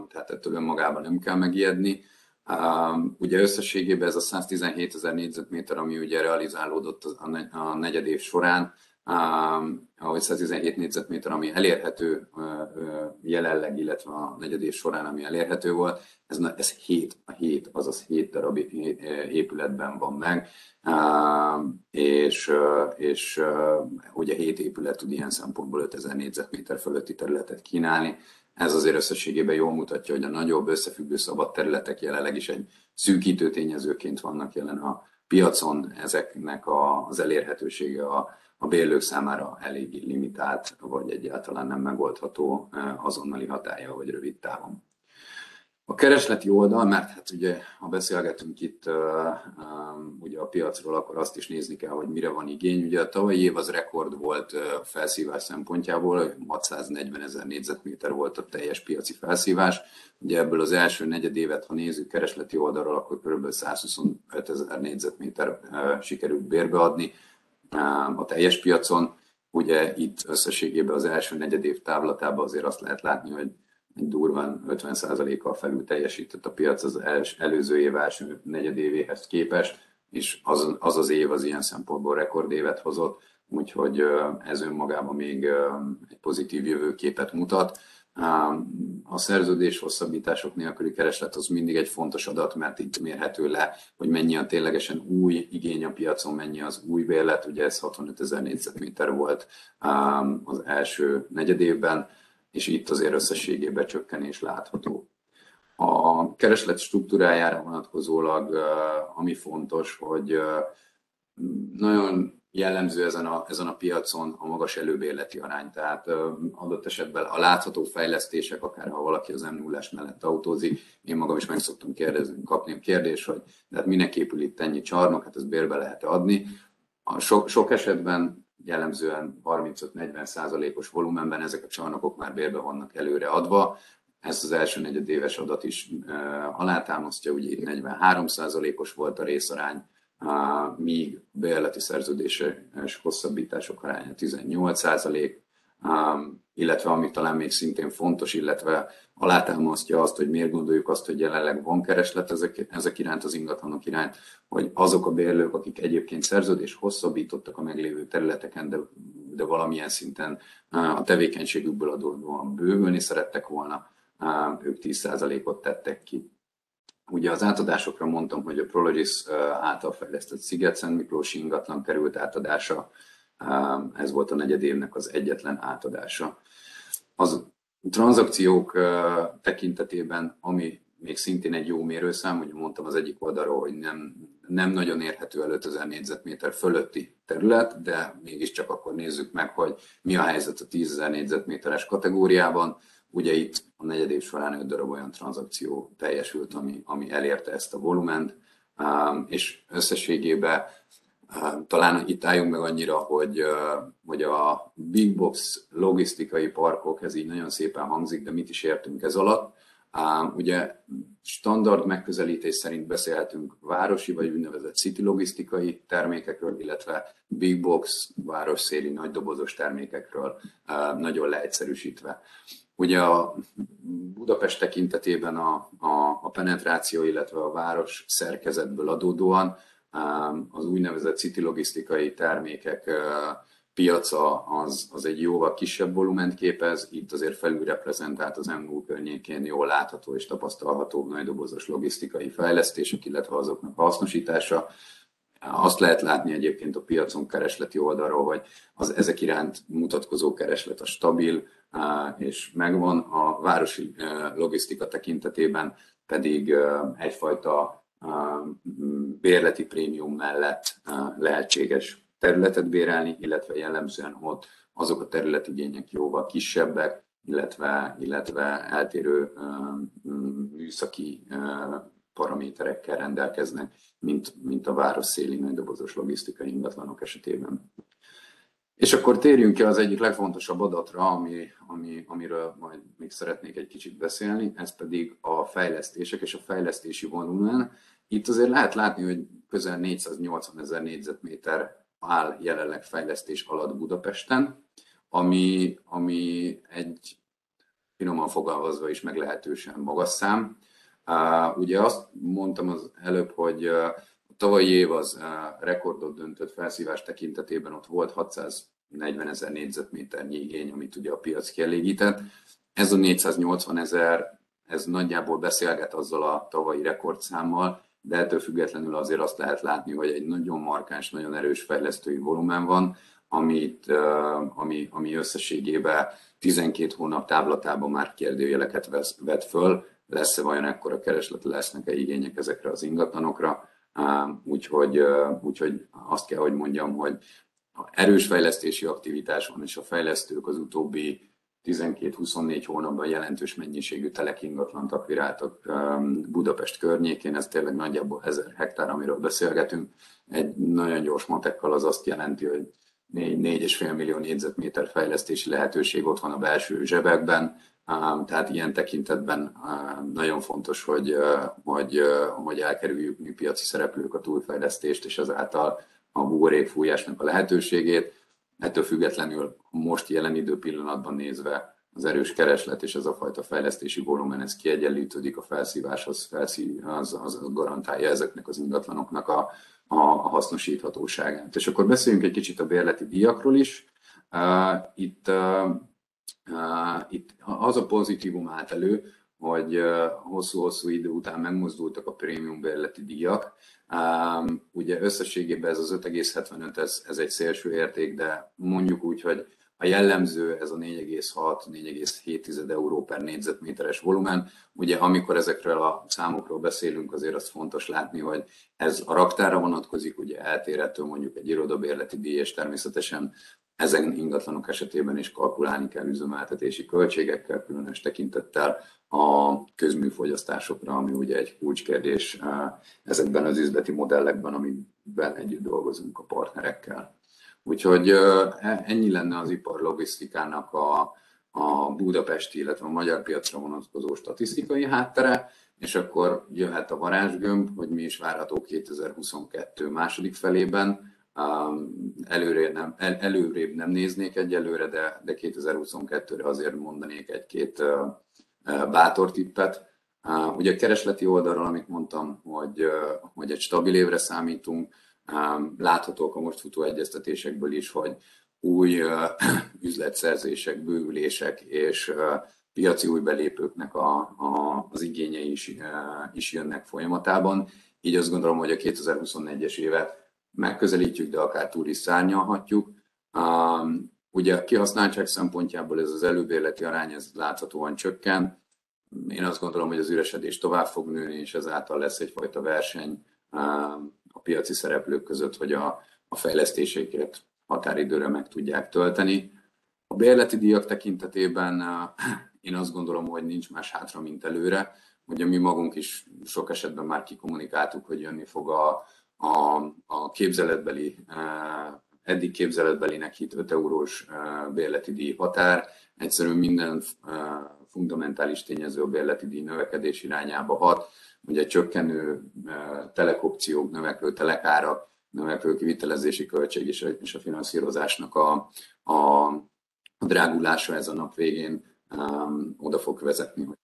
tehát ettől önmagában nem kell megijedni. Ugye összességében ez a 117 ezer négyzetméter, ami ugye realizálódott a negyed év során, ahogy 117 négyzetméter, ami elérhető jelenleg, illetve a negyedés során, ami elérhető volt, ez, ez 7, a 7, azaz 7 darab épületben van meg, és, és ugye 7 épület tud ilyen szempontból 5000 négyzetméter fölötti területet kínálni, ez azért összességében jól mutatja, hogy a nagyobb összefüggő szabad területek jelenleg is egy szűkítő tényezőként vannak jelen a piacon, ezeknek az elérhetősége a a bérlők számára eléggé limitált, vagy egyáltalán nem megoldható azonnali hatája, vagy rövid távon. A keresleti oldal, mert hát ugye, ha beszélgetünk itt ugye a piacról, akkor azt is nézni kell, hogy mire van igény. Ugye a tavalyi év az rekord volt felszívás szempontjából, 640 ezer négyzetméter volt a teljes piaci felszívás. Ugye ebből az első negyedévet, ha nézzük keresleti oldalról, akkor kb. 125 ezer négyzetméter sikerült bérbeadni a teljes piacon, Ugye itt összességében az első negyedév távlatában azért azt lehet látni, hogy durván 50%-kal felül teljesített a piac az els, előző év első negyedévéhez képest, és az, az az év az ilyen szempontból rekordévet hozott, úgyhogy ez önmagában még egy pozitív jövőképet mutat. A szerződés hosszabbítások nélküli kereslet az mindig egy fontos adat, mert itt mérhető le, hogy mennyi a ténylegesen új igény a piacon, mennyi az új bérlet, ugye ez 65 ezer négyzetméter volt az első negyedévben, és itt azért összességében csökkenés látható. A kereslet struktúrájára vonatkozólag, ami fontos, hogy nagyon jellemző ezen a, ezen a piacon a magas előbérleti arány. Tehát adott esetben a látható fejlesztések, akár ha valaki az m 0 mellett autózik, én magam is meg szoktam kérdezni, kapni a kérdést, hogy de hát minek épül itt ennyi csarnok, hát ezt bérbe lehet adni. A sok, sok esetben jellemzően 35-40 százalékos volumenben ezek a csarnokok már bérbe vannak előre adva. Ezt az első negyedéves adat is alátámasztja, ugye itt 43 százalékos volt a részarány, míg bérleti szerződéses hosszabbítások aránya 18 százalék, illetve ami talán még szintén fontos, illetve alátámasztja azt, hogy miért gondoljuk azt, hogy jelenleg van kereslet ezek, ezek iránt, az ingatlanok iránt, hogy azok a bérlők, akik egyébként szerződés hosszabbítottak a meglévő területeken, de, de valamilyen szinten a tevékenységükből adódóan bővülni szerettek volna, ők 10%-ot tettek ki. Ugye az átadásokra mondtam, hogy a Prologis által fejlesztett Sziget-Szent Miklós ingatlan került átadása, ez volt a negyedévnek az egyetlen átadása. Az tranzakciók tekintetében, ami még szintén egy jó mérőszám, ugye mondtam az egyik oldalról, hogy nem, nem nagyon érhető el 5000 négyzetméter fölötti terület, de mégiscsak akkor nézzük meg, hogy mi a helyzet a 10.000 négyzetméteres kategóriában. Ugye itt a negyedév során 5 darab olyan tranzakció teljesült, ami, ami elérte ezt a volument, és összességében talán itt álljunk meg annyira, hogy, hogy a big box logisztikai parkok, ez így nagyon szépen hangzik, de mit is értünk ez alatt. Ugye standard megközelítés szerint beszélhetünk városi vagy úgynevezett city logisztikai termékekről, illetve big box városszéli nagy dobozos termékekről nagyon leegyszerűsítve. Ugye a Budapest tekintetében a, a, a penetráció, illetve a város szerkezetből adódóan az úgynevezett city logisztikai termékek piaca az, az egy jóval kisebb volument képez, itt azért felülreprezentált az MU környékén jól látható és tapasztalható nagydobozos logisztikai fejlesztések, illetve azoknak a hasznosítása. Azt lehet látni egyébként a piacon keresleti oldalról, hogy az ezek iránt mutatkozó kereslet a stabil, és megvan. A városi logisztika tekintetében pedig egyfajta bérleti prémium mellett lehetséges területet bérelni, illetve jellemzően ott azok a területigények jóval kisebbek, illetve, illetve eltérő műszaki paraméterekkel rendelkeznek, mint, mint a város széli nagydobozos logisztikai ingatlanok esetében. És akkor térjünk ki az egyik legfontosabb adatra, ami, ami, amiről majd még szeretnék egy kicsit beszélni, ez pedig a fejlesztések és a fejlesztési volumen. Itt azért lehet látni, hogy közel 480 ezer négyzetméter áll jelenleg fejlesztés alatt Budapesten, ami, ami egy finoman fogalmazva is meglehetősen magas szám. Uh, ugye azt mondtam az előbb, hogy uh, tavalyi év az rekordot döntött felszívás tekintetében, ott volt 640 ezer négyzetméternyi igény, amit ugye a piac kielégített. Ez a 480 ezer, ez nagyjából beszélget azzal a tavalyi rekordszámmal, de ettől függetlenül azért azt lehet látni, hogy egy nagyon markáns, nagyon erős fejlesztői volumen van, amit, ami, ami összességében 12 hónap táblatában már kérdőjeleket vesz, vet föl, lesz-e vajon ekkora kereslet, lesznek-e igények ezekre az ingatlanokra, úgyhogy, úgyhogy azt kell, hogy mondjam, hogy erős fejlesztési aktivitás van, és a fejlesztők az utóbbi 12-24 hónapban jelentős mennyiségű telek ingatlant akviráltak Budapest környékén, ez tényleg nagyjából 1000 hektár, amiről beszélgetünk. Egy nagyon gyors matekkal az azt jelenti, hogy 4,5 millió négyzetméter fejlesztési lehetőség ott van a belső zsebekben, tehát ilyen tekintetben nagyon fontos, hogy, hogy, hogy elkerüljük mi piaci szereplők a túlfejlesztést, és ezáltal a buborékfújásnak a lehetőségét ettől függetlenül most jelen idő pillanatban nézve az erős kereslet és ez a fajta fejlesztési volumen, ez kiegyenlítődik a felszíváshoz, felszív, az, az garantálja ezeknek az ingatlanoknak a, a, a hasznosíthatóságát. És akkor beszéljünk egy kicsit a bérleti díjakról is. Uh, itt, uh, itt az a pozitívum állt elő, hogy hosszú-hosszú idő után megmozdultak a prémium bérleti díjak. Ugye összességében ez az 5,75, ez, ez egy szélső érték, de mondjuk úgy, hogy a jellemző ez a 4,6-4,7 euró per négyzetméteres volumen. Ugye amikor ezekről a számokról beszélünk, azért azt fontos látni, hogy ez a raktára vonatkozik, ugye eltérhető mondjuk egy irodabérleti díj, és természetesen ezen ingatlanok esetében is kalkulálni kell üzemeltetési költségekkel, különös tekintettel a közműfogyasztásokra, ami ugye egy kulcskérdés ezekben az üzleti modellekben, amiben együtt dolgozunk a partnerekkel. Úgyhogy e, ennyi lenne az ipar logisztikának a, a budapesti, illetve a magyar piacra vonatkozó statisztikai háttere, és akkor jöhet a varázsgömb, hogy mi is várható 2022 második felében. Előre nem, el, előrébb nem néznék egyelőre, de, de 2022-re azért mondanék egy-két bátor tippet. Ugye a keresleti oldalról, amit mondtam, hogy, hogy egy stabil évre számítunk, Láthatók a most futó egyeztetésekből is, hogy új üzletszerzések, bővülések és piaci új belépőknek a, a, az igényei is, is jönnek folyamatában. Így azt gondolom, hogy a 2024-es évet megközelítjük, de akár túl is szárnyalhatjuk. Ugye a kihasználtság szempontjából ez az előbérleti arány ez láthatóan csökken. Én azt gondolom, hogy az üresedés tovább fog nőni, és ezáltal lesz egyfajta verseny a piaci szereplők között, hogy a, a fejlesztéseiket határidőre meg tudják tölteni. A bérleti díjak tekintetében én azt gondolom, hogy nincs más hátra, mint előre. Ugye mi magunk is sok esetben már kikommunikáltuk, hogy jönni fog a, a, a képzeletbeli, eddig képzeletbelinek hit 5 eurós bérleti díj határ. Egyszerűen minden fundamentális tényező a bérleti díj növekedés irányába hat ugye csökkenő telekopciók, növekvő telekárak, növekvő kivitelezési költség és a finanszírozásnak a, a, a drágulása ez a nap végén um, oda fog vezetni, hogy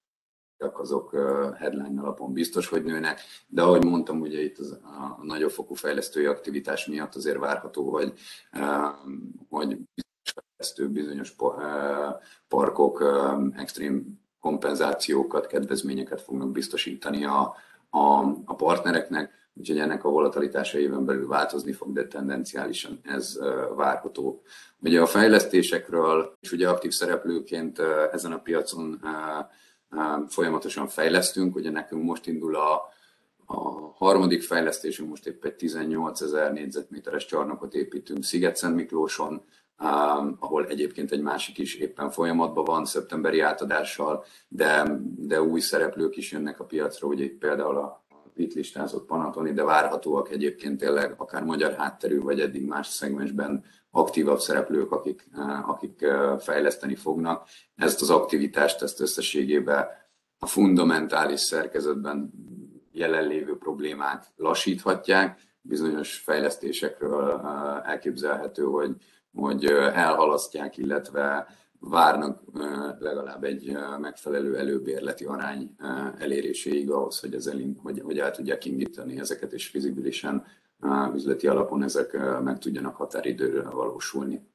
azok headline alapon biztos, hogy nőnek, de ahogy mondtam, ugye itt az, a nagyobb fokú fejlesztői aktivitás miatt azért várható, hogy, hogy bizonyos fejlesztő, bizonyos parkok extrém kompenzációkat, kedvezményeket fognak biztosítani a, a, a partnereknek, úgyhogy ennek a volatilitása éven belül változni fog, de tendenciálisan ez várható. Ugye a fejlesztésekről, és ugye aktív szereplőként ezen a piacon folyamatosan fejlesztünk, ugye nekünk most indul a, a harmadik fejlesztésünk, most épp egy 18 ezer négyzetméteres csarnokot építünk Sziget-Szent Miklóson, ahol egyébként egy másik is éppen folyamatban van szeptemberi átadással, de, de új szereplők is jönnek a piacra, ugye itt például a itt listázott Panatoni, de várhatóak egyébként tényleg akár magyar hátterű, vagy eddig más szegmensben aktívabb szereplők, akik, akik fejleszteni fognak. Ezt az aktivitást, ezt összességében a fundamentális szerkezetben jelenlévő problémák lassíthatják. Bizonyos fejlesztésekről elképzelhető, hogy hogy elhalasztják, illetve várnak legalább egy megfelelő előbérleti arány eléréséig ahhoz, hogy, ez elind, hogy, hogy el tudják indítani ezeket, és fizibilisen üzleti alapon ezek meg tudjanak határidőre valósulni.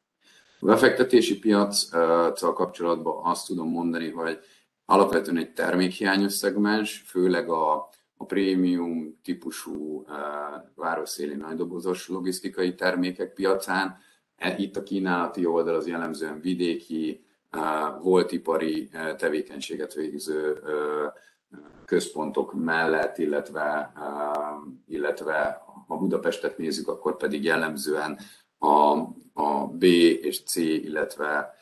A befektetési piaccal kapcsolatban azt tudom mondani, hogy alapvetően egy termékhiányos szegmens, főleg a, a prémium típusú városszéli nagydobozos logisztikai termékek piacán, itt a kínálati oldal az jellemzően vidéki, volt ipari tevékenységet végző központok mellett, illetve, illetve ha Budapestet nézzük, akkor pedig jellemzően a, a B és C, illetve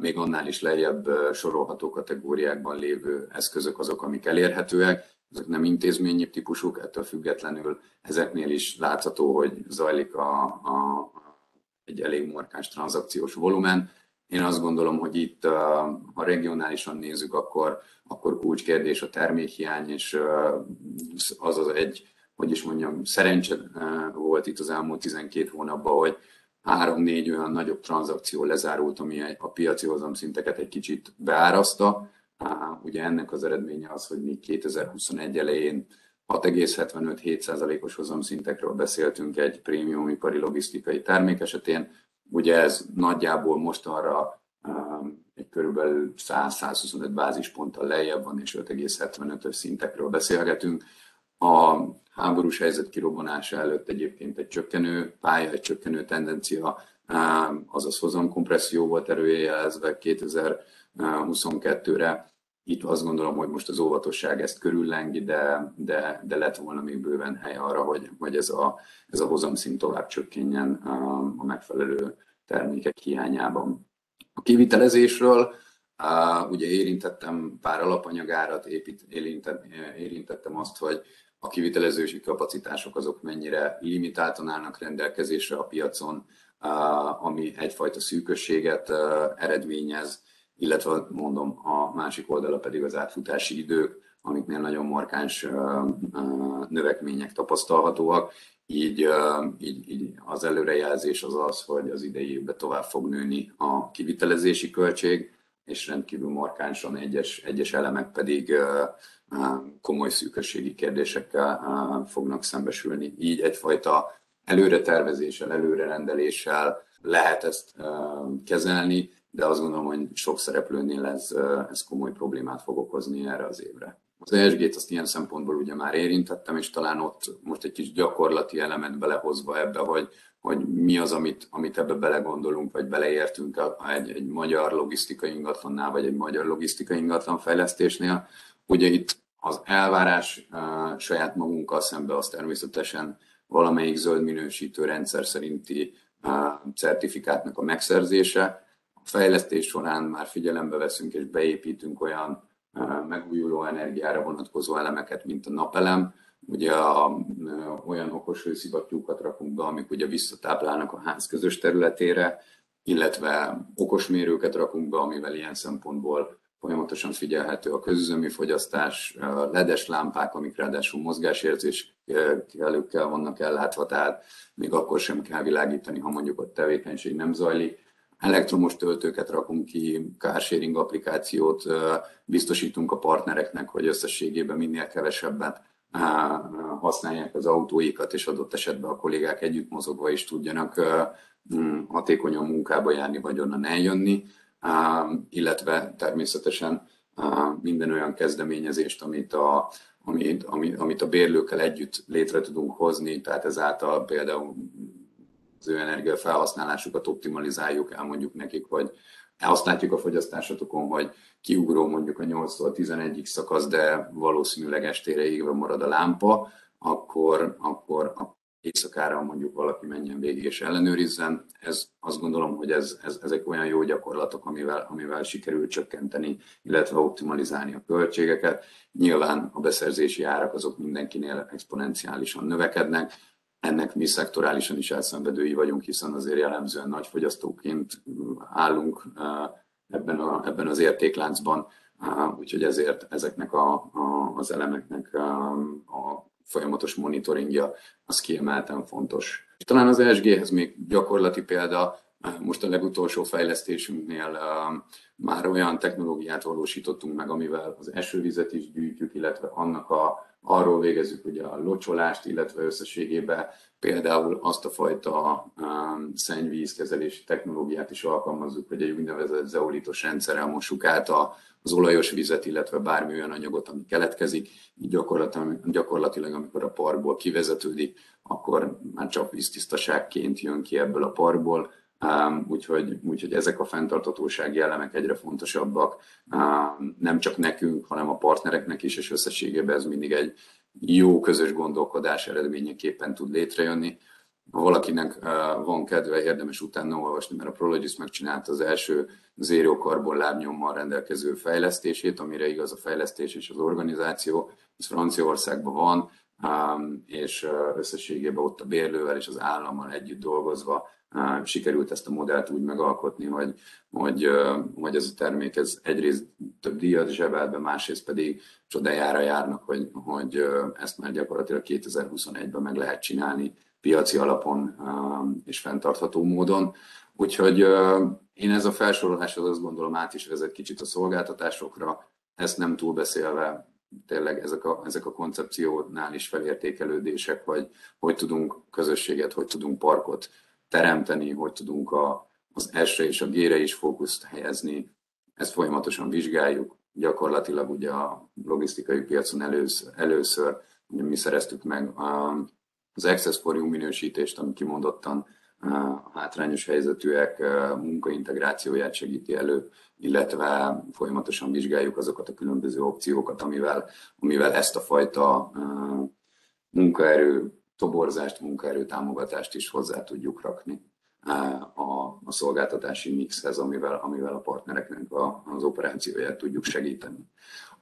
még annál is lejjebb sorolható kategóriákban lévő eszközök azok, amik elérhetőek. Ezek nem intézményi típusúk, ettől függetlenül ezeknél is látható, hogy zajlik a, a, egy elég markáns tranzakciós volumen. Én azt gondolom, hogy itt, ha regionálisan nézzük, akkor, akkor kulcskérdés a termékhiány, és az az egy, hogy is mondjam, szerencse volt itt az elmúlt 12 hónapban, hogy három-négy olyan nagyobb tranzakció lezárult, ami a piaci hozamszinteket egy kicsit beáraszta. Ugye ennek az eredménye az, hogy mi 2021 elején 6,75-7%-os hozamszintekről beszéltünk egy prémium ipari logisztikai termék esetén. Ugye ez nagyjából most arra egy körülbelül 100-125 bázisponttal lejjebb van, és 5,75-ös szintekről beszélgetünk. A háborús helyzet kirobbanása előtt egyébként egy csökkenő pálya, egy csökkenő tendencia, azaz hozamkompresszió volt erőjelezve 2022-re. Itt azt gondolom, hogy most az óvatosság ezt körüllengi, de, de, de lett volna még bőven hely arra, hogy, hogy ez, a, ez a hozamszint tovább csökkenjen a megfelelő termékek hiányában. A kivitelezésről ugye érintettem pár alapanyagárat, épít, érintettem azt, hogy a kivitelezősi kapacitások azok mennyire limitáltan állnak rendelkezésre a piacon, ami egyfajta szűkösséget eredményez, illetve mondom, a másik oldala pedig az átfutási idők, amiknél nagyon markáns növekmények tapasztalhatóak. Így, így, így az előrejelzés az az, hogy az idei évben tovább fog nőni a kivitelezési költség, és rendkívül markánsan egyes, egyes elemek pedig komoly szűkösségi kérdésekkel fognak szembesülni. Így egyfajta előre tervezéssel, előre rendeléssel lehet ezt kezelni, de azt gondolom, hogy sok szereplőnél ez, ez komoly problémát fog okozni erre az évre. Az ESG-t azt ilyen szempontból ugye már érintettem, és talán ott most egy kis gyakorlati elemet belehozva ebbe, hogy, hogy mi az, amit, amit ebbe belegondolunk, vagy beleértünk egy, egy magyar logisztikai ingatlannál, vagy egy magyar logisztikai ingatlan fejlesztésnél. Ugye itt az elvárás uh, saját magunkkal szembe az természetesen valamelyik zöld minősítő rendszer szerinti uh, certifikátnak a megszerzése. Fejlesztés során már figyelembe veszünk és beépítünk olyan megújuló energiára vonatkozó elemeket, mint a napelem, ugye a, olyan okos hőszivattyúkat rakunk be, amik ugye visszatáplálnak a ház közös területére, illetve okosmérőket rakunk be, amivel ilyen szempontból folyamatosan figyelhető a közüzemi fogyasztás, ledes lámpák, amik ráadásul mozgásérzékelőkkel vannak ellátva, tehát még akkor sem kell világítani, ha mondjuk ott tevékenység nem zajlik. Elektromos töltőket rakunk ki, carsharing applikációt biztosítunk a partnereknek, hogy összességében minél kevesebbet használják az autóikat, és adott esetben a kollégák együtt mozogva is tudjanak mm, hatékonyan munkába járni, vagy onnan eljönni, illetve természetesen minden olyan kezdeményezést, amit a, amit, amit a bérlőkkel együtt létre tudunk hozni, tehát ezáltal például az ő energiafelhasználásukat optimalizáljuk, elmondjuk nekik, hogy azt látjuk a fogyasztásotokon, hogy kiugró mondjuk a 8-tól 11-ig szakasz, de valószínűleg estére égve marad a lámpa, akkor, akkor, éjszakára mondjuk valaki menjen végig és ellenőrizzen. Ez, azt gondolom, hogy ez, ez, ezek olyan jó gyakorlatok, amivel, amivel sikerül csökkenteni, illetve optimalizálni a költségeket. Nyilván a beszerzési árak azok mindenkinél exponenciálisan növekednek, ennek mi szektorálisan is elszenvedői vagyunk, hiszen azért jellemzően nagy fogyasztóként állunk ebben, a, ebben az értékláncban, úgyhogy ezért ezeknek a, a, az elemeknek a, a folyamatos monitoringja az kiemelten fontos. Talán az ESG-hez még gyakorlati példa, most a legutolsó fejlesztésünknél már olyan technológiát valósítottunk meg, amivel az esővizet is gyűjtjük, illetve annak a, arról végezzük ugye a locsolást, illetve összességében például azt a fajta um, szennyvízkezelési technológiát is alkalmazzuk, hogy egy úgynevezett zeolitos rendszerrel mossuk át a, az olajos vizet, illetve bármi olyan anyagot, ami keletkezik. Így gyakorlatilag, gyakorlatilag, amikor a parkból kivezetődik, akkor már csak víztisztaságként jön ki ebből a parkból, úgyhogy, úgyhogy ezek a fenntartatósági elemek egyre fontosabbak, nem csak nekünk, hanem a partnereknek is, és összességében ez mindig egy jó közös gondolkodás eredményeképpen tud létrejönni. Ha valakinek van kedve, érdemes utána olvasni, mert a Prologis megcsinálta az első zéró karbon lábnyommal rendelkező fejlesztését, amire igaz a fejlesztés és az organizáció. Ez Franciaországban van, és összességében ott a bérlővel és az állammal együtt dolgozva sikerült ezt a modellt úgy megalkotni, hogy, hogy, hogy ez a termék ez egyrészt több díjat zsebel be, másrészt pedig csodájára járnak, hogy, hogy ezt már gyakorlatilag 2021-ben meg lehet csinálni piaci alapon és fenntartható módon. Úgyhogy én ez a felsorolás az azt gondolom át is vezet kicsit a szolgáltatásokra, ezt nem túl beszélve tényleg ezek a, ezek a koncepciónál is felértékelődések, hogy hogy tudunk közösséget, hogy tudunk parkot teremteni, hogy tudunk a, az S-re és a G-re is fókuszt helyezni. Ezt folyamatosan vizsgáljuk. Gyakorlatilag ugye a logisztikai piacon először, először ugye mi szereztük meg az Access for You minősítést, ami kimondottan a hátrányos helyzetűek munkaintegrációját segíti elő, illetve folyamatosan vizsgáljuk azokat a különböző opciókat, amivel, amivel ezt a fajta munkaerő toborzást, munkaerő támogatást is hozzá tudjuk rakni a, a szolgáltatási mixhez, amivel, amivel a partnereknek a, az operációját tudjuk segíteni.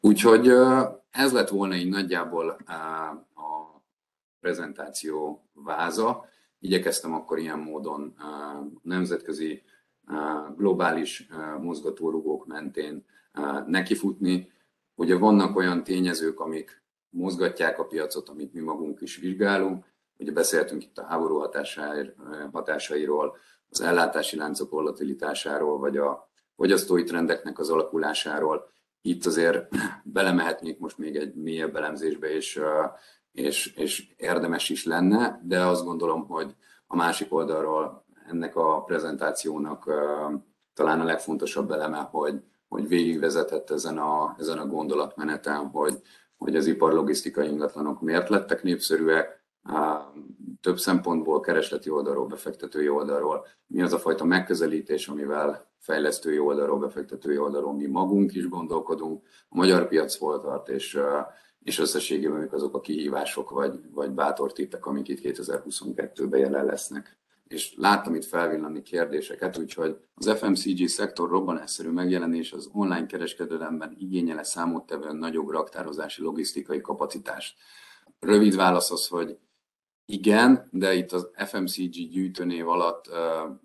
Úgyhogy ez lett volna így nagyjából a prezentáció váza igyekeztem akkor ilyen módon nemzetközi, globális mozgatórugók mentén nekifutni. Ugye vannak olyan tényezők, amik mozgatják a piacot, amit mi magunk is vizsgálunk. Ugye beszéltünk itt a háború hatásairól, az ellátási láncok volatilitásáról, vagy a fogyasztói trendeknek az alakulásáról. Itt azért belemehetnék most még egy mélyebb elemzésbe, és és, és érdemes is lenne, de azt gondolom, hogy a másik oldalról ennek a prezentációnak talán a legfontosabb eleme, hogy, hogy végigvezetett ezen a, ezen a gondolatmeneten, hogy, hogy az iparlogisztikai ingatlanok miért lettek népszerűek, több szempontból, keresleti oldalról, befektetői oldalról, mi az a fajta megközelítés, amivel fejlesztői oldalról, befektetői oldalról mi magunk is gondolkodunk, a magyar piac hol tart, és és összességében mik azok a kihívások vagy, vagy bátor tippek, amik itt 2022-ben jelen lesznek. És láttam itt felvillanni kérdéseket, úgyhogy az FMCG szektor robbanásszerű megjelenés az online kereskedelemben igényele számottevően nagyobb raktározási logisztikai kapacitást. Rövid válasz az, hogy igen, de itt az FMCG gyűjtőnév alatt,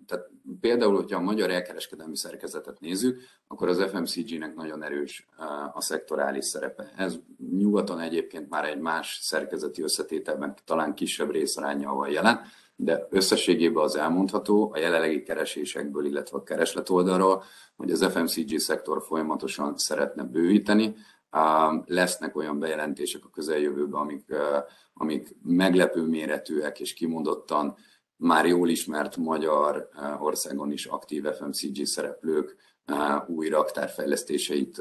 tehát például, hogyha a magyar elkereskedelmi szerkezetet nézzük, akkor az FMCG-nek nagyon erős a szektorális szerepe. Ez nyugaton egyébként már egy más szerkezeti összetételben talán kisebb részarányjal van jelen, de összességében az elmondható a jelenlegi keresésekből, illetve a kereslet oldalról, hogy az FMCG szektor folyamatosan szeretne bővíteni, lesznek olyan bejelentések a közeljövőben, amik, amik meglepő méretűek és kimondottan már jól ismert magyar országon is aktív FMCG szereplők új raktárfejlesztéseit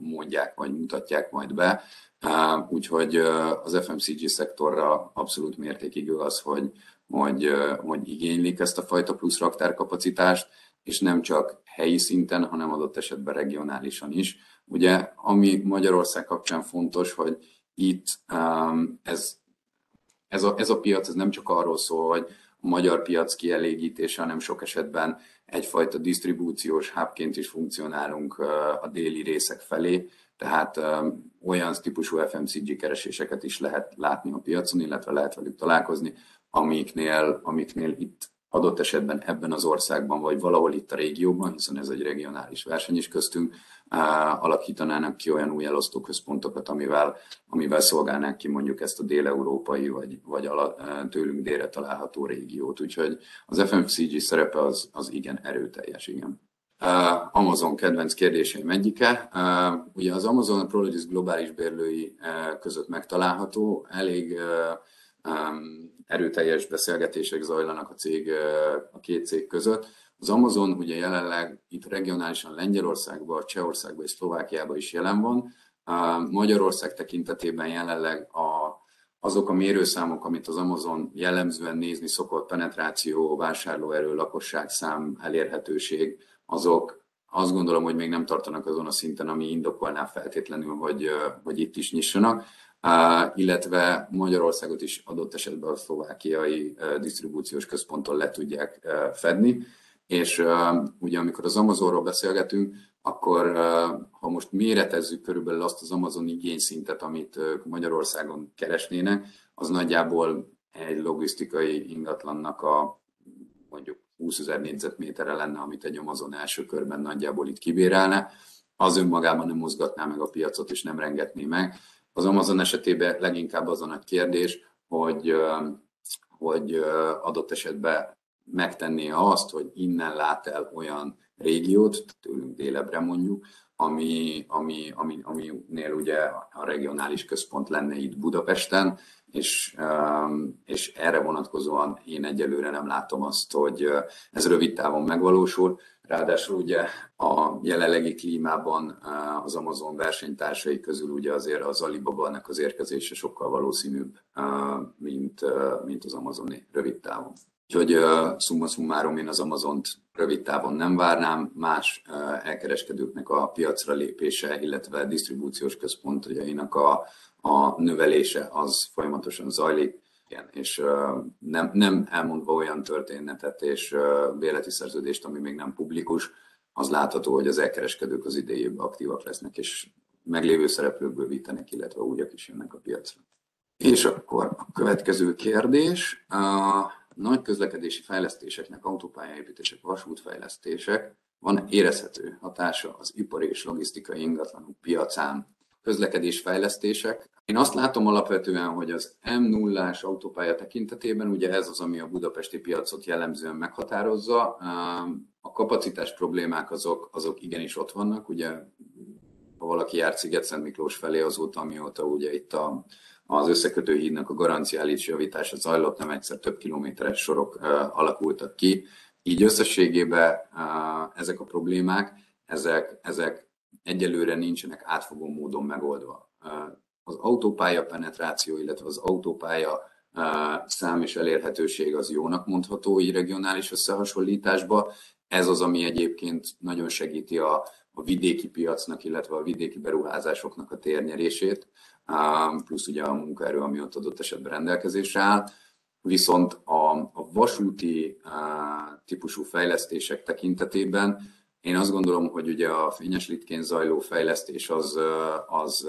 mondják, vagy mutatják majd be. Úgyhogy az FMCG szektorra abszolút mértékig az, hogy, hogy, hogy igénylik ezt a fajta plusz raktárkapacitást, és nem csak helyi szinten, hanem adott esetben regionálisan is. Ugye, ami Magyarország kapcsán fontos, hogy itt ez, ez, a, ez a piac ez nem csak arról szól, hogy a magyar piac kielégítése, hanem sok esetben egyfajta disztribúciós hubként is funkcionálunk a déli részek felé, tehát olyan típusú FMCG kereséseket is lehet látni a piacon, illetve lehet velük találkozni, amiknél, amiknél itt adott esetben ebben az országban, vagy valahol itt a régióban, hiszen ez egy regionális verseny is köztünk, alakítanának ki olyan új elosztóközpontokat, amivel, amivel szolgálnák ki mondjuk ezt a déleurópai vagy, vagy ala, tőlünk délre található régiót. Úgyhogy az FMCG szerepe az, az igen erőteljes, igen. Amazon kedvenc kérdéseim egyike. Ugye az Amazon a Prologis globális bérlői között megtalálható, elég erőteljes beszélgetések zajlanak a, cég, a két cég között. Az Amazon ugye jelenleg itt regionálisan Lengyelországban, Csehországban és Szlovákiában is jelen van. Magyarország tekintetében jelenleg a, azok a mérőszámok, amit az Amazon jellemzően nézni szokott, penetráció, vásárlóerő, lakosságszám, elérhetőség, azok azt gondolom, hogy még nem tartanak azon a szinten, ami indokolná feltétlenül, hogy, hogy itt is nyissanak illetve Magyarországot is adott esetben a szlovákiai disztribúciós központon le tudják fedni. És ugye amikor az Amazonról beszélgetünk, akkor ha most méretezzük körülbelül azt az Amazon igényszintet, amit Magyarországon keresnének, az nagyjából egy logisztikai ingatlannak a mondjuk 20 ezer négyzetméterre lenne, amit egy Amazon első körben nagyjából itt kibérelne. Az önmagában nem mozgatná meg a piacot, és nem rengetné meg. Az Amazon esetében leginkább az a nagy kérdés, hogy hogy adott esetben megtenné azt, hogy innen lát el olyan régiót, tőlünk délebre mondjuk, ami, ami, ami, aminél ugye a regionális központ lenne itt Budapesten, és, és erre vonatkozóan én egyelőre nem látom azt, hogy ez rövid távon megvalósul. Ráadásul ugye a jelenlegi klímában az Amazon versenytársai közül ugye azért az alibaba az érkezése sokkal valószínűbb, mint, mint az Amazoni rövid távon. Úgyhogy summa summarum én az Amazont rövid távon nem várnám, más elkereskedőknek a piacra lépése, illetve disztribúciós központjainak a, a növelése az folyamatosan zajlik, igen, és nem, nem elmondva olyan történetet és béleti szerződést, ami még nem publikus, az látható, hogy az elkereskedők az idejében aktívak lesznek, és meglévő szereplők bővítenek, illetve újak is jönnek a piacra. És akkor a következő kérdés. Nagy közlekedési fejlesztéseknek, autópályaépítések, vasútfejlesztések van érezhető hatása az ipari és logisztikai ingatlanok piacán. Közlekedés fejlesztések. Én azt látom alapvetően, hogy az M0-ás autópálya tekintetében, ugye ez az, ami a budapesti piacot jellemzően meghatározza. A kapacitás problémák azok, azok igenis ott vannak, ugye ha valaki jár Sziget-Szent Miklós felé azóta, amióta ugye itt a az összekötő hídnak a garanciális javítása zajlott, nem egyszer több kilométeres sorok alakultak ki. Így összességében ezek a problémák, ezek, ezek egyelőre nincsenek átfogó módon megoldva. Az autópálya penetráció, illetve az autópálya szám és elérhetőség az jónak mondható így regionális összehasonlításba. Ez az, ami egyébként nagyon segíti a, a vidéki piacnak, illetve a vidéki beruházásoknak a térnyerését plusz ugye a munkaerő, ami ott adott esetben rendelkezésre áll. Viszont a, a vasúti típusú fejlesztések tekintetében én azt gondolom, hogy ugye a fényes litkén zajló fejlesztés az, az,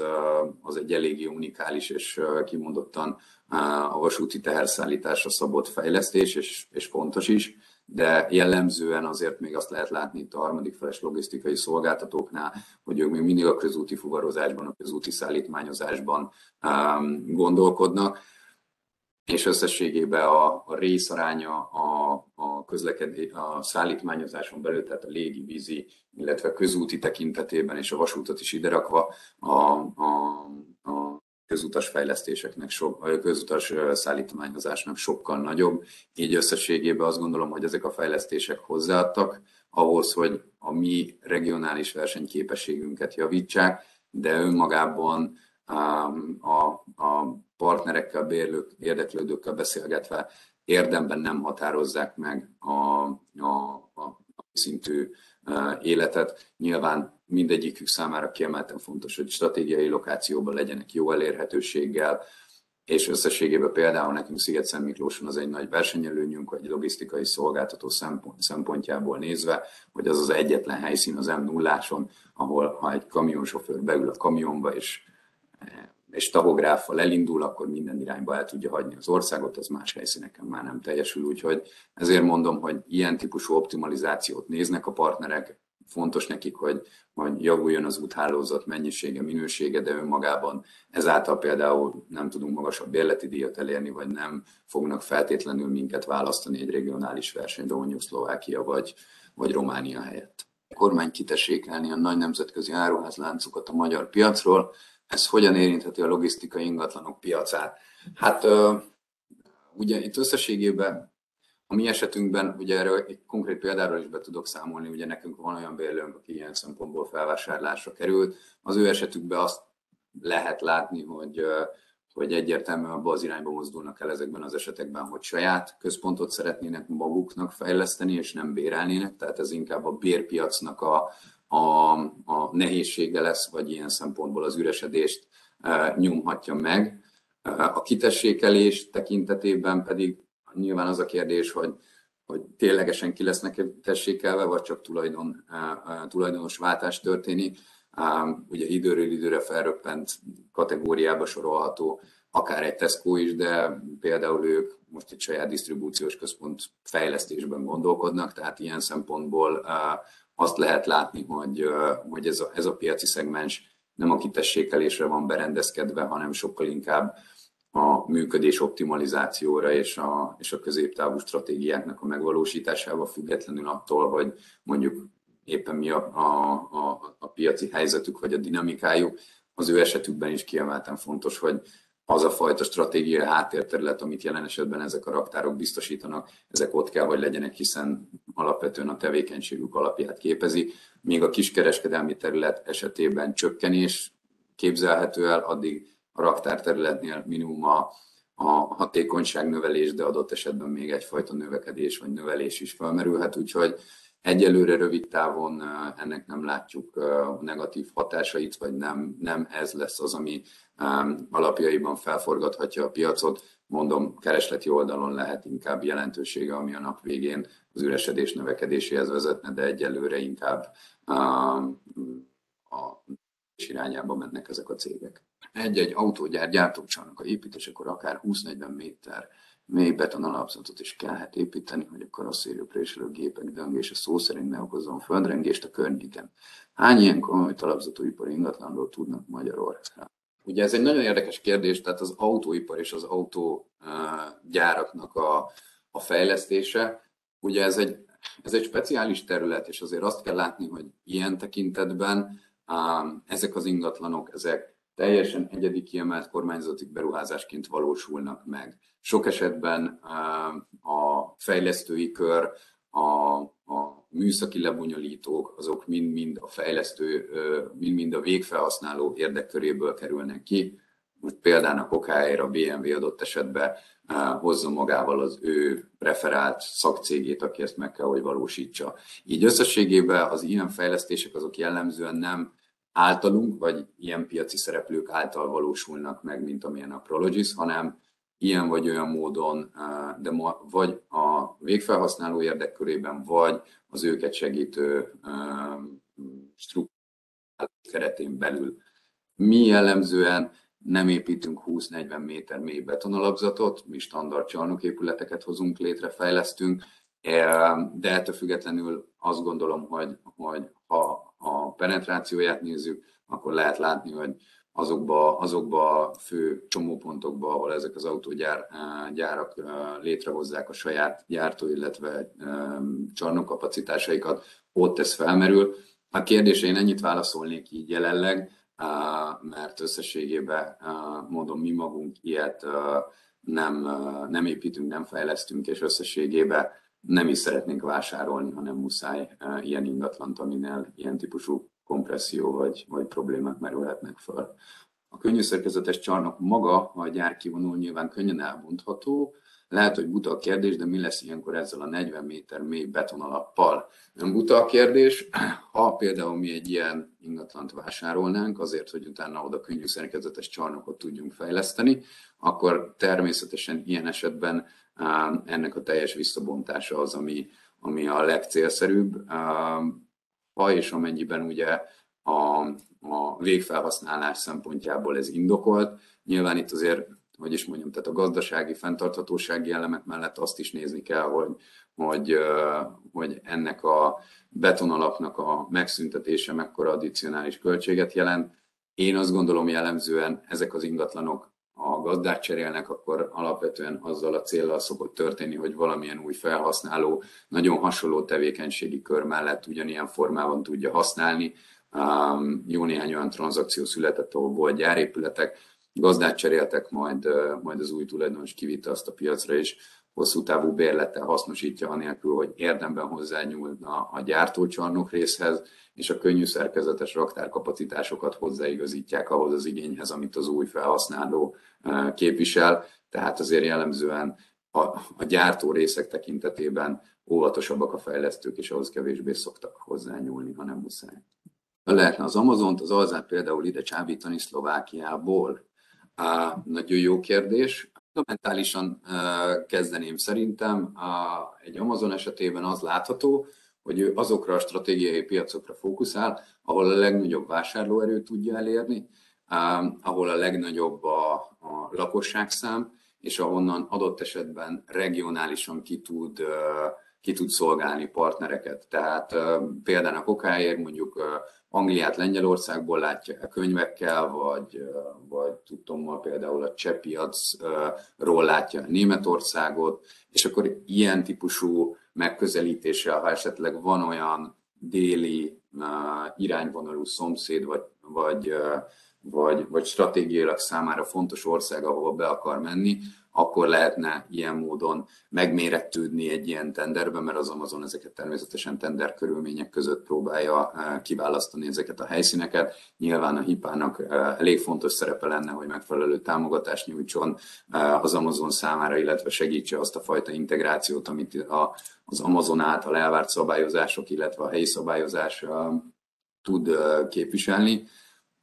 az egy eléggé unikális és kimondottan a vasúti teherszállításra szabott fejlesztés, és, és fontos is de jellemzően azért még azt lehet látni itt a harmadik feles logisztikai szolgáltatóknál, hogy ők még mindig a közúti fuvarozásban, a közúti szállítmányozásban um, gondolkodnak, és összességében a, a részaránya a, a a szállítmányozáson belül, tehát a légi, vízi, illetve közúti tekintetében, és a vasútot is ide rakva, a, a, a közutas fejlesztéseknek, sok, közutas szállítmányozásnak sokkal nagyobb. Így összességében azt gondolom, hogy ezek a fejlesztések hozzáadtak ahhoz, hogy a mi regionális versenyképességünket javítsák, de önmagában a, a partnerekkel, bérlők, érdeklődőkkel beszélgetve érdemben nem határozzák meg a, a, a szintű életet. Nyilván mindegyikük számára kiemelten fontos, hogy stratégiai lokációban legyenek jó elérhetőséggel, és összességében például nekünk Sziget-Szent Miklóson az egy nagy versenyelőnyünk, vagy logisztikai szolgáltató szempont, szempontjából nézve, hogy az az egyetlen helyszín az m 0 ahol ha egy kamionsofőr beül a kamionba, és és tahográffal elindul, akkor minden irányba el tudja hagyni az országot, az más helyszíneken már nem teljesül. Úgyhogy ezért mondom, hogy ilyen típusú optimalizációt néznek a partnerek, fontos nekik, hogy, hogy javuljon az úthálózat mennyisége, minősége, de önmagában ezáltal például nem tudunk magasabb bérleti díjat elérni, vagy nem fognak feltétlenül minket választani egy regionális versenybe, mondjuk Szlovákia vagy, vagy Románia helyett. A kormány kitessékelni a nagy nemzetközi áruházláncokat a magyar piacról, ez hogyan érintheti a logisztikai ingatlanok piacát? Hát ugye itt összességében a mi esetünkben, ugye erről egy konkrét példáról is be tudok számolni, ugye nekünk van olyan bérlőnk, aki ilyen szempontból felvásárlásra került. Az ő esetükben azt lehet látni, hogy, hogy egyértelműen abba az irányba mozdulnak el ezekben az esetekben, hogy saját központot szeretnének maguknak fejleszteni, és nem bérelnének, tehát ez inkább a bérpiacnak a, a, a nehézsége lesz, vagy ilyen szempontból az üresedést nyomhatja meg. A kitessékelés tekintetében pedig nyilván az a kérdés, hogy, hogy ténylegesen ki lesznek tessékelve, vagy csak tulajdon, tulajdonos váltás történik. Ugye időről időre felröppent kategóriába sorolható akár egy Tesco is, de például ők most egy saját disztribúciós központ fejlesztésben gondolkodnak, tehát ilyen szempontból azt lehet látni, hogy, hogy ez, a, ez a piaci szegmens nem a kitessékelésre van berendezkedve, hanem sokkal inkább a működés optimalizációra és a, és a középtávú stratégiáknak a megvalósításába, függetlenül attól, hogy mondjuk éppen mi a, a, a, a piaci helyzetük vagy a dinamikájuk. Az ő esetükben is kiemelten fontos, hogy az a fajta stratégiai háttérterület, amit jelen esetben ezek a raktárok biztosítanak, ezek ott kell, hogy legyenek, hiszen alapvetően a tevékenységük alapját képezi. Míg a kiskereskedelmi terület esetében csökkenés képzelhető el, addig a raktárterületnél minimum a, a hatékonyság növelés, de adott esetben még egyfajta növekedés vagy növelés is felmerülhet, úgyhogy egyelőre rövid távon ennek nem látjuk negatív hatásait, vagy nem, nem ez lesz az, ami alapjaiban felforgathatja a piacot. Mondom, keresleti oldalon lehet inkább jelentősége, ami a nap végén az üresedés növekedéséhez vezetne, de egyelőre inkább a irányába mennek ezek a cégek. Egy-egy autógyár gyártócsarnak a építésekor akár 20-40 méter mély beton alapzatot is kellhet építeni, hogy a karosszériópréselő gépek döngése szó szerint ne okozzon földrengést a környéken. Hány ilyen komoly talapzatú ipari ingatlanról tudnak Magyarországon? Ugye ez egy nagyon érdekes kérdés, tehát az autóipar és az autógyáraknak a, a fejlesztése, ugye ez egy, ez egy speciális terület, és azért azt kell látni, hogy ilyen tekintetben ezek az ingatlanok, ezek teljesen egyedi kiemelt kormányzati beruházásként valósulnak meg. Sok esetben a fejlesztői kör, a, a műszaki lebonyolítók, azok mind-mind a fejlesztő, mind-mind a végfelhasználó érdekköréből kerülnek ki. Most például a a BMW adott esetben hozza magával az ő preferált szakcégét, aki ezt meg kell, hogy valósítsa. Így összességében az ilyen fejlesztések azok jellemzően nem általunk, vagy ilyen piaci szereplők által valósulnak meg, mint amilyen a Prologis, hanem ilyen vagy olyan módon, de ma, vagy a végfelhasználó érdekkörében, vagy az őket segítő struktúrák keretén belül. Mi jellemzően nem építünk 20-40 méter mély betonalapzatot, mi standard csarnoképületeket hozunk létre, fejlesztünk, de ettől függetlenül azt gondolom, hogy, hogy ha a penetrációját nézzük, akkor lehet látni, hogy azokba, azokba a fő csomópontokba, ahol ezek az autógyárak gyárak létrehozzák a saját gyártó, illetve csarnokkapacitásaikat, ott ez felmerül. A kérdésre én ennyit válaszolnék így jelenleg, mert összességében mondom, mi magunk ilyet nem, nem építünk, nem fejlesztünk, és összességében nem is szeretnénk vásárolni, hanem muszáj ilyen ingatlant, aminél ilyen típusú kompresszió vagy, vagy problémák merülhetnek fel. A könnyű szerkezetes csarnok maga, ha a gyár kivonul, nyilván könnyen elbontható, lehet, hogy buta a kérdés, de mi lesz ilyenkor ezzel a 40 méter mély betonalappal? Nem buta a kérdés, ha például mi egy ilyen ingatlant vásárolnánk, azért, hogy utána oda könnyű szerkezetes csarnokot tudjunk fejleszteni, akkor természetesen ilyen esetben ennek a teljes visszabontása az, ami, ami a legcélszerűbb. Ha és amennyiben ugye a, a végfelhasználás szempontjából ez indokolt, nyilván itt azért hogy is mondjam, tehát a gazdasági, fenntarthatósági elemek mellett azt is nézni kell, hogy, hogy, hogy ennek a betonalapnak a megszüntetése mekkora addicionális költséget jelent. Én azt gondolom jellemzően ezek az ingatlanok a gazdát cserélnek, akkor alapvetően azzal a célral szokott történni, hogy valamilyen új felhasználó nagyon hasonló tevékenységi kör mellett ugyanilyen formában tudja használni. Jó néhány olyan tranzakció született, ahol volt gyárépületek, gazdát cseréltek, majd, majd az új tulajdonos kivitte azt a piacra, és hosszú távú bérlettel hasznosítja, anélkül, hogy érdemben hozzányúlna a gyártócsarnok részhez, és a könnyű szerkezetes raktárkapacitásokat hozzáigazítják ahhoz az igényhez, amit az új felhasználó képvisel. Tehát azért jellemzően a, a gyártó részek tekintetében óvatosabbak a fejlesztők, és ahhoz kevésbé szoktak hozzányúlni, ha nem muszáj. Lehetne az Amazont, az Alzát például ide csábítani Szlovákiából, nagyon jó kérdés. Fundamentálisan kezdeném szerintem. Egy Amazon esetében az látható, hogy ő azokra a stratégiai piacokra fókuszál, ahol a legnagyobb vásárlóerőt tudja elérni, ahol a legnagyobb a, a lakosságszám, és ahonnan adott esetben regionálisan ki tud, ki tud szolgálni partnereket. Tehát például a kokáért mondjuk Angliát Lengyelországból a könyvekkel, vagy, vagy tudtommal például a cseh piacról látja Németországot, és akkor ilyen típusú megközelítéssel, ha esetleg van olyan déli irányvonalú szomszéd, vagy, vagy, vagy, vagy stratégiailag számára fontos ország, ahova be akar menni, akkor lehetne ilyen módon megmérettődni egy ilyen tenderbe, mert az Amazon ezeket természetesen tender körülmények között próbálja eh, kiválasztani ezeket a helyszíneket. Nyilván a hipának eh, elég fontos szerepe lenne, hogy megfelelő támogatást nyújtson eh, az Amazon számára, illetve segítse azt a fajta integrációt, amit az Amazon által elvárt szabályozások, illetve a helyi szabályozás tud képviselni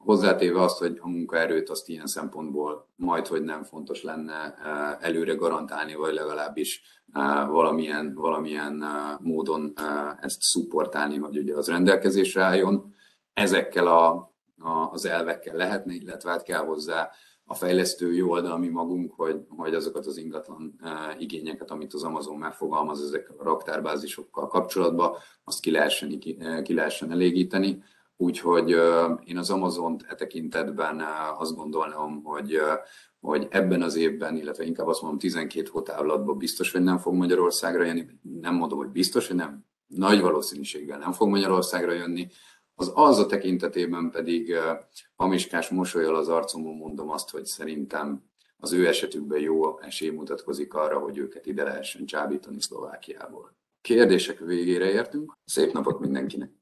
hozzátéve azt, hogy a munkaerőt azt ilyen szempontból majd, hogy nem fontos lenne eh, előre garantálni, vagy legalábbis eh, valamilyen, valamilyen eh, módon ezt szupportálni, hogy ugye az rendelkezésre álljon. Ezekkel a, a, az elvekkel lehetne, illetve hát kell hozzá a fejlesztői oldal, mi magunk, hogy, hogy azokat az ingatlan igényeket, amit az Amazon megfogalmaz ezek a raktárbázisokkal kapcsolatban, azt ki lehessen, ki lehessen elégíteni Úgyhogy én az Amazont e tekintetben azt gondolom, hogy, hogy ebben az évben, illetve inkább azt mondom 12 hótávlatban biztos, hogy nem fog Magyarországra jönni. Nem mondom, hogy biztos, hogy nem. Nagy valószínűséggel nem fog Magyarországra jönni. Az az a tekintetében pedig hamiskás mosolyal az arcomon mondom azt, hogy szerintem az ő esetükben jó esély mutatkozik arra, hogy őket ide lehessen csábítani Szlovákiából. Kérdések végére értünk. Szép napot mindenkinek!